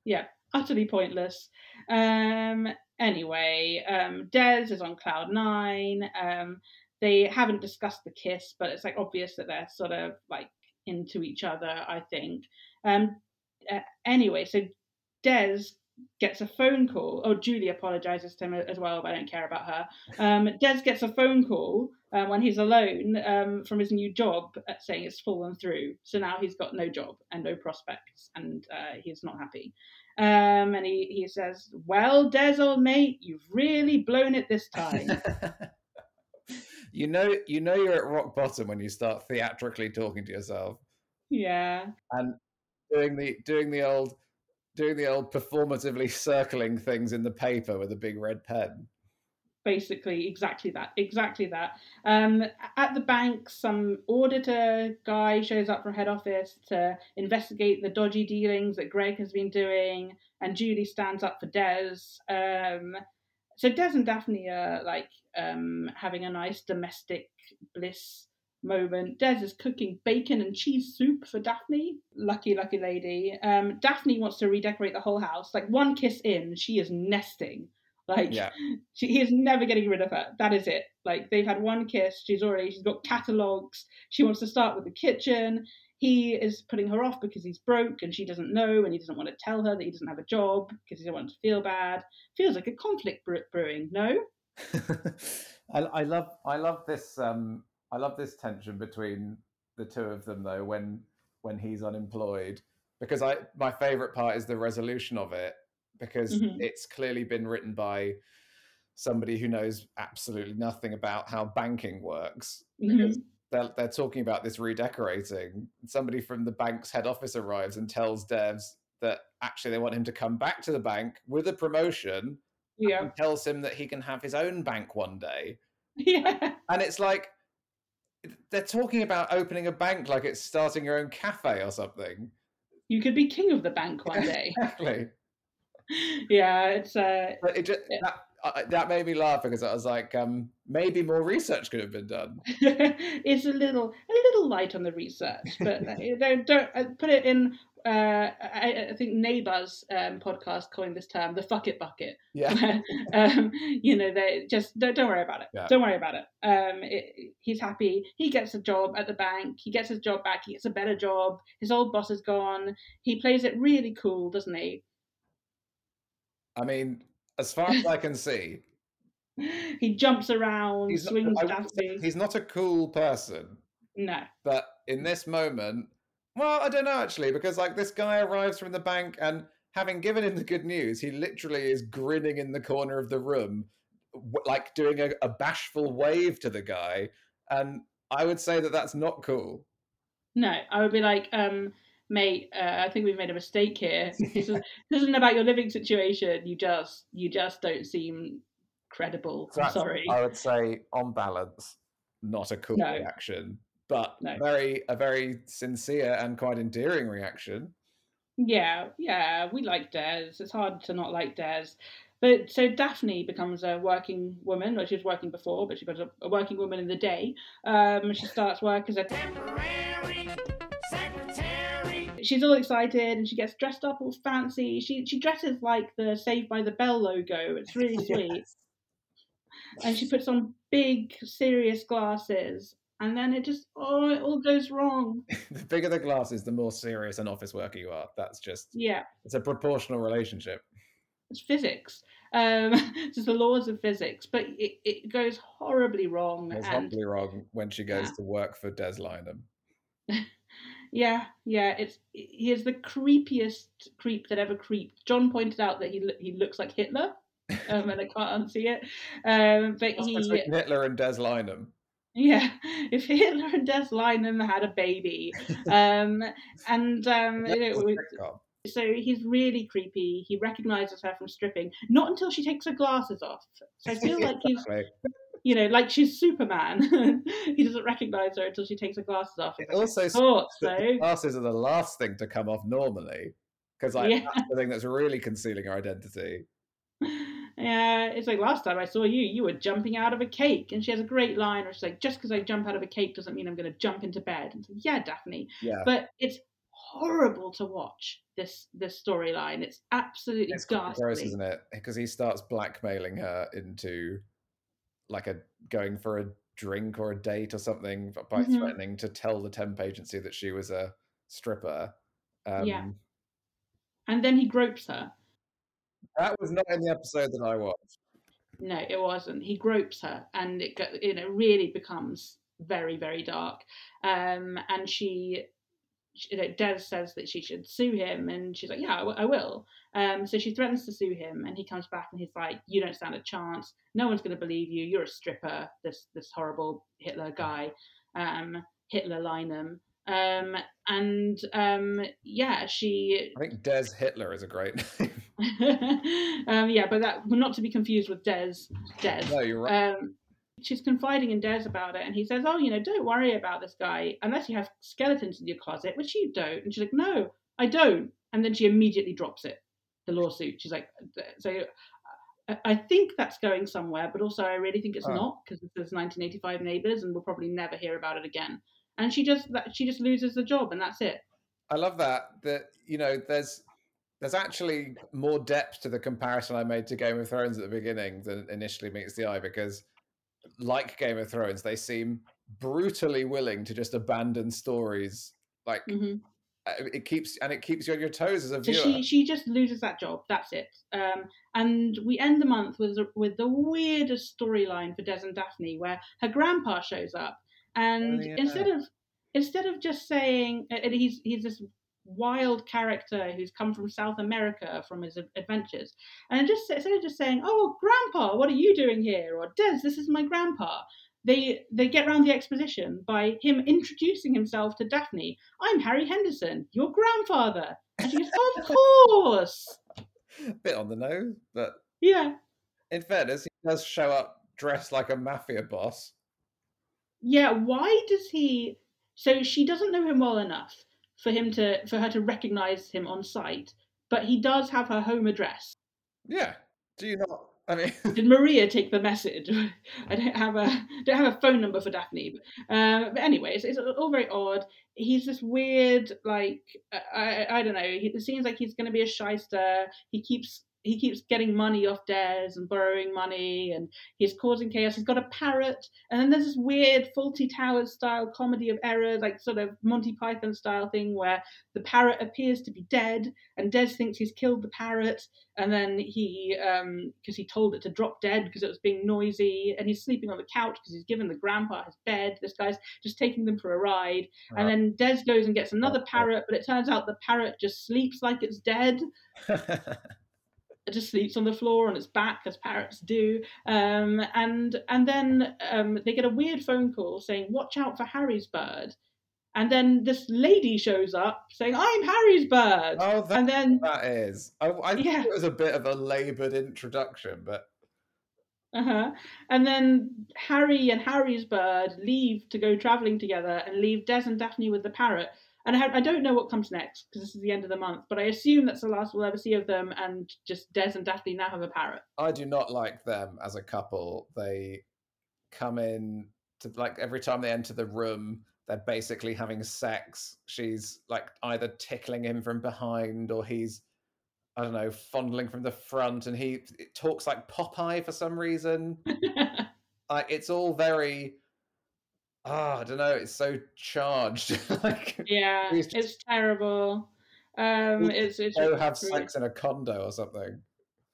yeah, utterly pointless. Um, anyway, um, Des is on cloud nine. Um, they haven't discussed the kiss, but it's like obvious that they're sort of like into each other. I think. Um, uh, anyway, so Des gets a phone call. Oh, Julie apologizes to him as well, but I don't care about her. Um, Des gets a phone call uh, when he's alone um, from his new job, uh, saying it's fallen through. So now he's got no job and no prospects, and uh, he's not happy. Um, and he, he says, "Well, Des, old mate, you've really blown it this time." you know, you know, you're at rock bottom when you start theatrically talking to yourself yeah, and doing the doing the old doing the old performatively circling things in the paper with a big red pen. basically exactly that exactly that um, at the bank some auditor guy shows up from head office to investigate the dodgy dealings that greg has been doing and julie stands up for des um, so des and daphne are like um, having a nice domestic bliss moment des is cooking bacon and cheese soup for daphne lucky lucky lady um, daphne wants to redecorate the whole house like one kiss in she is nesting like Yeah. she, he is never getting rid of her. That is it. Like they've had one kiss. She's already she's got catalogs. She wants to start with the kitchen. He is putting her off because he's broke and she doesn't know and he doesn't want to tell her that he doesn't have a job because he doesn't want to feel bad. Feels like a conflict brewing. No. I, I love I love this um I love this tension between the two of them though when when he's unemployed because I my favorite part is the resolution of it because Mhm. it's clearly been written by somebody who knows absolutely nothing about how banking works because they're, they're talking about this redecorating somebody from the bank's head office arrives and tells Des that actually they want him to come back to the bank with a promotion Yeah. and tells him that he can have his own bank one day. Yeah. And it's like they're talking about opening a bank like it's starting your own cafe or something. You could be king of the bank one day. Exactly. yeah. It's uh. But it just, Yeah. that, uh, that made me laugh because I was like, um, maybe more research could have been done. it's a little a little light on the research, but uh, don't don't uh, put it in. Uh, I, I think Neighbours um, podcast coined this term the fuck it bucket. Yeah. um, you know, they just don't, don't worry about it. Yeah. Don't worry about it. Um, it. He's happy. He gets a job at the bank. He gets his job back. He gets a better job. His old boss is gone. He plays it really cool, doesn't he? I mean, as far as I can see, He jumps around, he's swings say Daphne. he's not a cool person. No. But in this moment, well, I don't know actually, because like this guy arrives from the bank and having given him the good news, he literally is grinning in the corner of the room, like doing a, a bashful wave to the guy. And I would say that that's not cool. No, I would be like, um, mate, uh, I think we've made a mistake here. This, is, isn't about your living situation. You just, you just don't seem credible. I'm sorry. I would say, on balance, not a cool No. reaction, but No. very a very sincere and quite endearing reaction. Yeah, yeah, we like Des. It's hard to not like Des. But so Daphne becomes a working woman, or she was working before, but she becomes a, a working woman in the day. Um, she starts work as a Temporary secretary. she's all excited and she gets dressed up all fancy. She she dresses like the Saved by the Bell logo. It's really sweet. And she puts on big serious glasses and then it just oh it all goes wrong. the bigger the glasses, the more serious an office worker you are. That's just Yeah, it's a proportional relationship. it's physics. Um it's just the laws of physics, but it, it goes horribly wrong It's and horribly wrong when she goes Yeah. to work for Des Lynam. yeah, yeah, it's he is the creepiest creep that ever creeped. John pointed out that he he looks like Hitler. Um, and I can't unsee it. Um, but he Hitler and Des Lynam? Yeah, if Hitler and Des Lynam had a baby, um, and um, you know, so he's really creepy. He recognizes her from stripping, not until she takes her glasses off. So I feel like he's, you know, like she's Superman. he doesn't recognize her until she takes her glasses off. It also thought so. glasses are the last thing to come off normally because like Yeah. that's the thing that's really concealing her identity. Yeah, it's like last time I saw you, you were jumping out of a cake, and she has a great line where she's like, "Just because I jump out of a cake doesn't mean I'm going to jump into bed." And yeah, Daphne, Yeah, but it's horrible to watch. This this storyline. It's absolutely It's ghastly. gross, isn't it? Because he starts blackmailing her into like a going for a drink or a date or something by Mhm. threatening to tell the temp agency that she was a stripper. Um, Yeah. And then he gropes her. That was not in the episode that I watched. No, it wasn't. He gropes her, and it you know really becomes very very dark. Um, and she, you know, says that she should sue him, and she's like, "Yeah, I, w- I will." Um, so she threatens to sue him, and he comes back and he's like, "You don't stand a chance. No one's going to believe you. You're a stripper. This this horrible Hitler guy, um, Hitler Lynam." Um, and um, yeah, she I think Des Hitler is a great name. um, yeah, but that not to be confused with Des. Des. no, you're right. Um, she's confiding in Des about it, and he says, "Oh, you know, don't worry about this guy unless you have skeletons in your closet, which you don't." And she's like, "No, I don't." And then she immediately drops it, the lawsuit. She's like, "So." I- think that's going somewhere, but also I really think it's Oh. not because this is 1985 Neighbours, and we'll probably never hear about it again. And she just she just loses the job, and that's it. I love that. That you know, there's there's actually more depth to the comparison I made to Game of Thrones at the beginning than initially meets the eye because, like Game of Thrones, they seem brutally willing to just abandon stories. Like hmm uh, it keeps and it keeps you on your toes as a viewer. So she she just loses that job. That's it. Um, and we end the month with with the weirdest storyline for Des and Daphne, where her grandpa shows up, and yeah. instead of instead of just saying, and he's he's this wild character who's come from South America from his adventures, and just instead of just saying, "Oh, Grandpa, what are you doing here?" or "Des, this is my grandpa." They, they get around the exposition by him introducing himself to Daphne. I'm Harry Henderson, your grandfather. And she goes, Of course. Bit on the nose, but Yeah. in fairness, he does show up dressed like a mafia boss. Yeah. Why does he so she doesn't know him well enough for him to for her to recognise him on sight, but he does have her home address. Yeah. Do you not? I mean, Did Maria take the message? I don't have a don't have a phone number for Daphne. But, um, but anyway, it's, it's all very odd. He's this weird, like I I, I don't know. He, it seems like he's going to be a shyster. He keeps he keeps getting money off Des and borrowing money, and he's causing chaos. He's got a parrot, and then there's this weird Fawlty Towers style comedy of errors, like sort of Monty Python style thing where the parrot appears to be dead, and Des thinks he's killed the parrot, and then he um because he told it to drop dead because it was being noisy and he's sleeping on the couch because he's given the grandpa his bed. This guy's just taking them for a ride. And then des goes and gets another parrot but it turns out the parrot just sleeps like it's dead just sleeps on the floor on its back as parrots do um and and then um they get a weird phone call saying watch out for harry's bird and then this lady shows up saying i'm harry's bird oh, that, and then that is. I, I Yeah. thought it was a bit of a laboured introduction, but Uh-huh. And then Harry and Harry's bird leave to go traveling together and leave Des and Daphne with the parrot. And I, I don't know what comes next because this is the end of the month, but I assume that's the last we'll ever see of them. And just Des and Daphne now have a parrot. I do not like them as a couple. They come in to like every time they enter the room, they're basically having sex. She's like either tickling him from behind or he's I don't know, fondling from the front, and he talks like Popeye for some reason. Like it's all very, ah, I don't know. It's so charged. like yeah, He's just- it's terrible. Um, it's it's go have sex in a condo or something.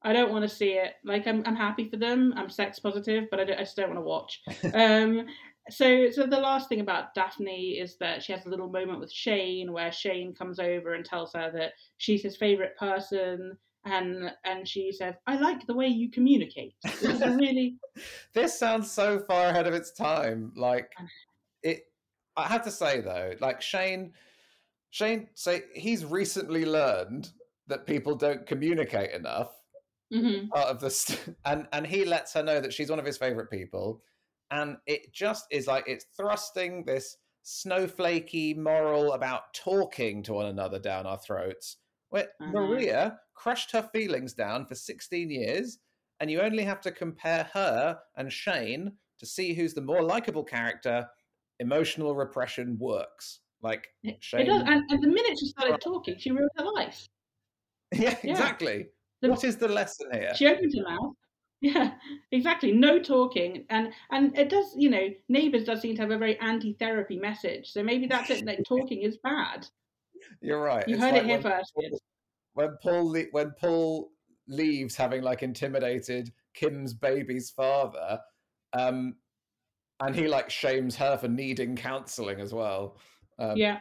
I don't want to see it. Like I'm, I'm happy for them. I'm sex positive, but I, don't, I just don't want to watch. um, so, so the last thing about Daphne is that she has a little moment with Shane, where Shane comes over and tells her that she's his favorite person, and and she says, "I like the way you communicate." Which is really this sounds so far ahead of its time. Like it, I have to say though, like Shane, Shane, say he's recently learned that people don't communicate enough. Mhm. Part of this, and and he lets her know that she's one of his favorite people, and it just is like it's thrusting this snowflakey moral about talking to one another down our throats. Where Mhm. Maria crushed her feelings down for 16 years, and you only have to compare her and Shane to see who's the more likable character. Emotional repression works. Like Shane. It does, and, and the minute she started talking, she ruined her life. yeah, Yeah. exactly. The- what is the lesson here? She opened her mouth. Yeah, exactly. No talking, and and it does. You know, neighbours does seem to have a very anti-therapy message. So maybe that's it. Like talking is bad. You're right. You It's heard like it here when first. Paul- when Paul when Paul leaves, having like intimidated Kim's baby's father, um, and he like shames her for needing counselling as well, um, Yeah,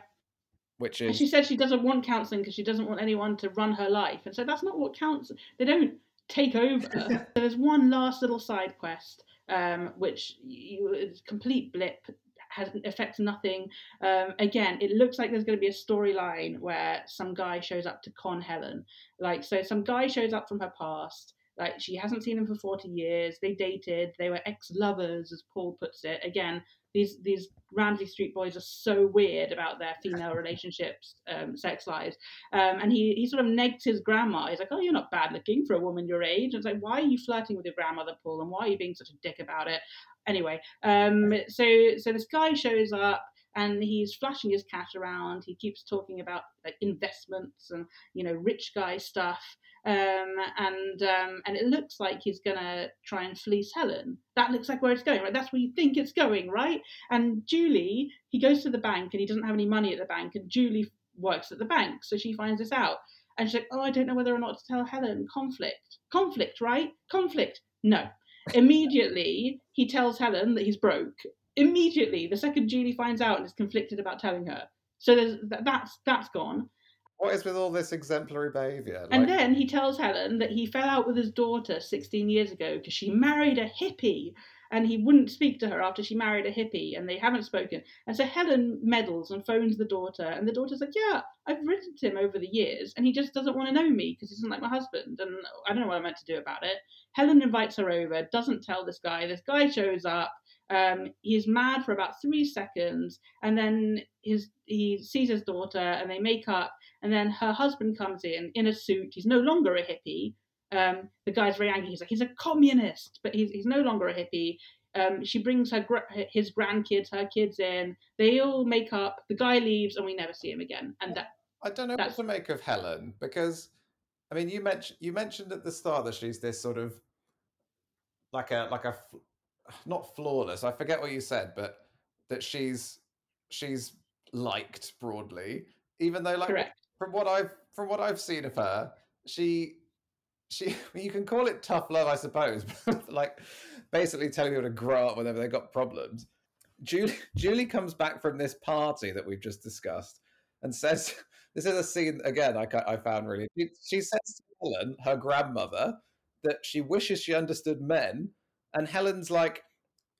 which and is she said she doesn't want counselling because she doesn't want anyone to run her life. And so that's not what counts. They don't take over. so there's one last little side quest, um, which you, is a complete blip. Has affects nothing. Um, again, it looks like there's going to be a storyline where some guy shows up to con Helen. Like, so some guy shows up from her past. Like, she hasn't seen him for 40 years. They dated. They were ex lovers, as Paul puts it. Again, these these Ramsay Street boys are so weird about their female relationships, um, sex lives. Um, and he, he sort of negs his grandma. He's like, "Oh, you're not bad looking for a woman your age." And it's like, "Why are you flirting with your grandmother, Paul? And why are you being such a dick about it?" Anyway, um, so so this guy shows up and he's flashing his cash around. He keeps talking about like investments and you know rich guy stuff. Um, and um, and it looks like he's gonna try and fleece Helen. That looks like where it's going, right? That's where you think it's going, right? And Julie, he goes to the bank and he doesn't have any money at the bank, and Julie works at the bank, so she finds this out. And she's like, "Oh, I don't know whether or not to tell Helen. Conflict, conflict, right? Conflict. No." Immediately, he tells Helen that he's broke. Immediately, the second Julie finds out and is conflicted about telling her. So that's that's gone. What is with all this exemplary behaviour? And then he tells Helen that he fell out with his daughter 16 years ago because she married a hippie and he wouldn't speak to her after she married a hippie and they haven't spoken. And so Helen meddles and phones the daughter and the daughter's like, Yeah, I've written to him over the years and he just doesn't want to know me because he doesn't like my husband and I don't know what I'm meant to do about it. Helen invites her over, doesn't tell this guy. This guy shows up. Um, he's mad for about three seconds and then his he sees his daughter and they make up and then her husband comes in in a suit. He's no longer a hippie. Um, the guy's very angry. He's like, he's a communist, but he's, he's no longer a hippie. Um, she brings her his grandkids, her kids in. They all make up. The guy leaves, and we never see him again. And that I don't know that's- what to make of Helen because, I mean, you mentioned you mentioned at the start that she's this sort of like a like a not flawless. I forget what you said, but that she's she's liked broadly, even though like correct. From what I've from what I've seen of her, she she you can call it tough love, I suppose, but like basically telling people to grow up whenever they've got problems. Julie Julie comes back from this party that we've just discussed and says, "This is a scene again I, I found really." She, she says to Helen, her grandmother, that she wishes she understood men, and Helen's like,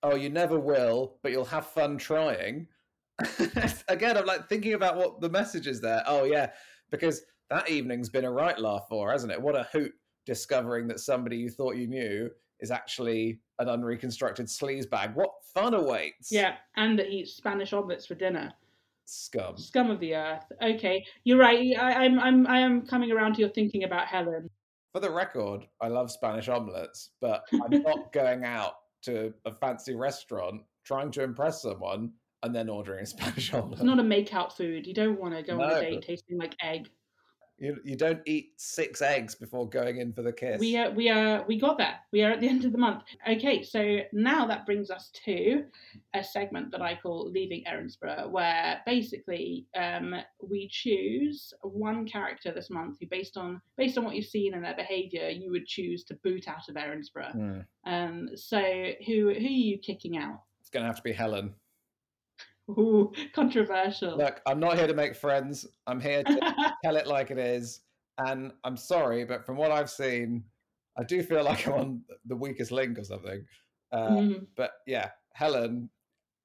"Oh, you never will, but you'll have fun trying." again, I'm like thinking about what the message is there. Oh yeah, because that evening's been a right laugh for, hasn't it? What a hoot discovering that somebody you thought you knew is actually an unreconstructed sleaze bag. What fun awaits! Yeah, and that eats Spanish omelets for dinner. scum. Scum of the earth. Okay, you're right. I, I'm I'm I am coming around to your thinking about Helen. For the record, I love Spanish omelets, but I'm not going out to a fancy restaurant trying to impress someone and then ordering a Spanish omelet. It's not a make-out food. You don't want to go on a date tasting like egg. You, you don't eat six eggs before going in for the kiss. We are, we are, we got there. We are at the end of the month. Okay, so now that brings us to a segment that I call Leaving Erinsborough, where basically um, we choose one character this month who, based on based on what you've seen and their behaviour, you would choose to boot out of Erinsborough. Hmm. Um, so who who are you kicking out? It's going to have to be Helen. Ooh, controversial. Look, I'm not here to make friends. I'm here to tell it like it is. And I'm sorry, but from what I've seen, I do feel like I'm on the weakest link or something. Uh, Mm. But yeah, Helen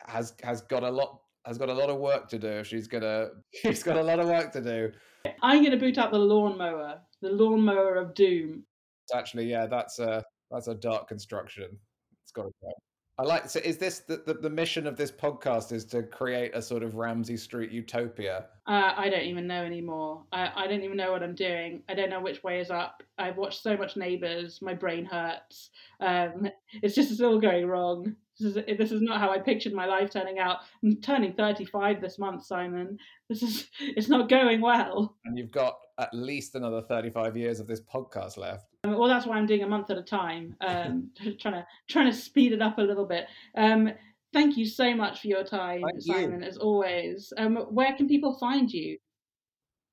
has has got a lot has got a lot of work to do. She's gonna, she's got a lot of work to do. I'm going to boot out the lawnmower, the lawnmower of doom. Actually, yeah, that's a that's a dark construction. It's got to go. I like. So, is this the, the the mission of this podcast? Is to create a sort of Ramsay Street utopia? Uh, I don't even know anymore. I, I don't even know what I'm doing. I don't know which way is up. I've watched so much Neighbours. My brain hurts. Um, it's just it's all going wrong. This is this is not how I pictured my life turning out. I'm turning 35 this month, Simon. This is it's not going well. And you've got at least another 35 years of this podcast left. Um, well, that's why I'm doing a month at a time, um, trying to trying to speed it up a little bit. Um, thank you so much for your time, Thank you. Simon, as always. Um, where can people find you?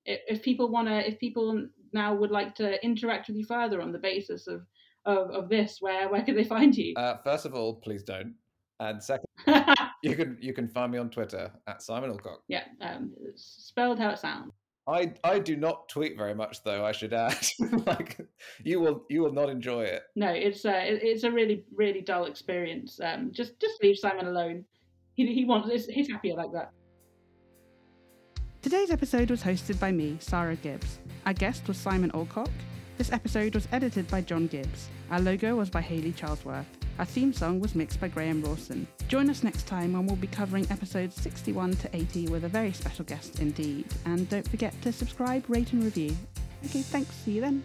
If, if people want to, if people now would like to interact with you further on the basis of of, of this, where where can they find you? Uh, first of all, please don't. And second, you can you can find me on Twitter at Simon Alcock. yeah, um, spelled how it sounds. I I do not tweet very much though. I should add, like you will you will not enjoy it. No, it's a it's a really really dull experience. Um, just just leave Simon alone. He he wants he's- he's happier like that. Today's episode was hosted by me, Sara Gibbs. Our guest was Simon Alcock. This episode was edited by John Gibbs. Our logo was by Haley Charlesworth. Our theme song was mixed by Graham Rawson. Join us next time when we'll be covering episodes 61 to 80 with a very special guest indeed. And don't forget to subscribe, rate, and review. Okay, thanks. See you then.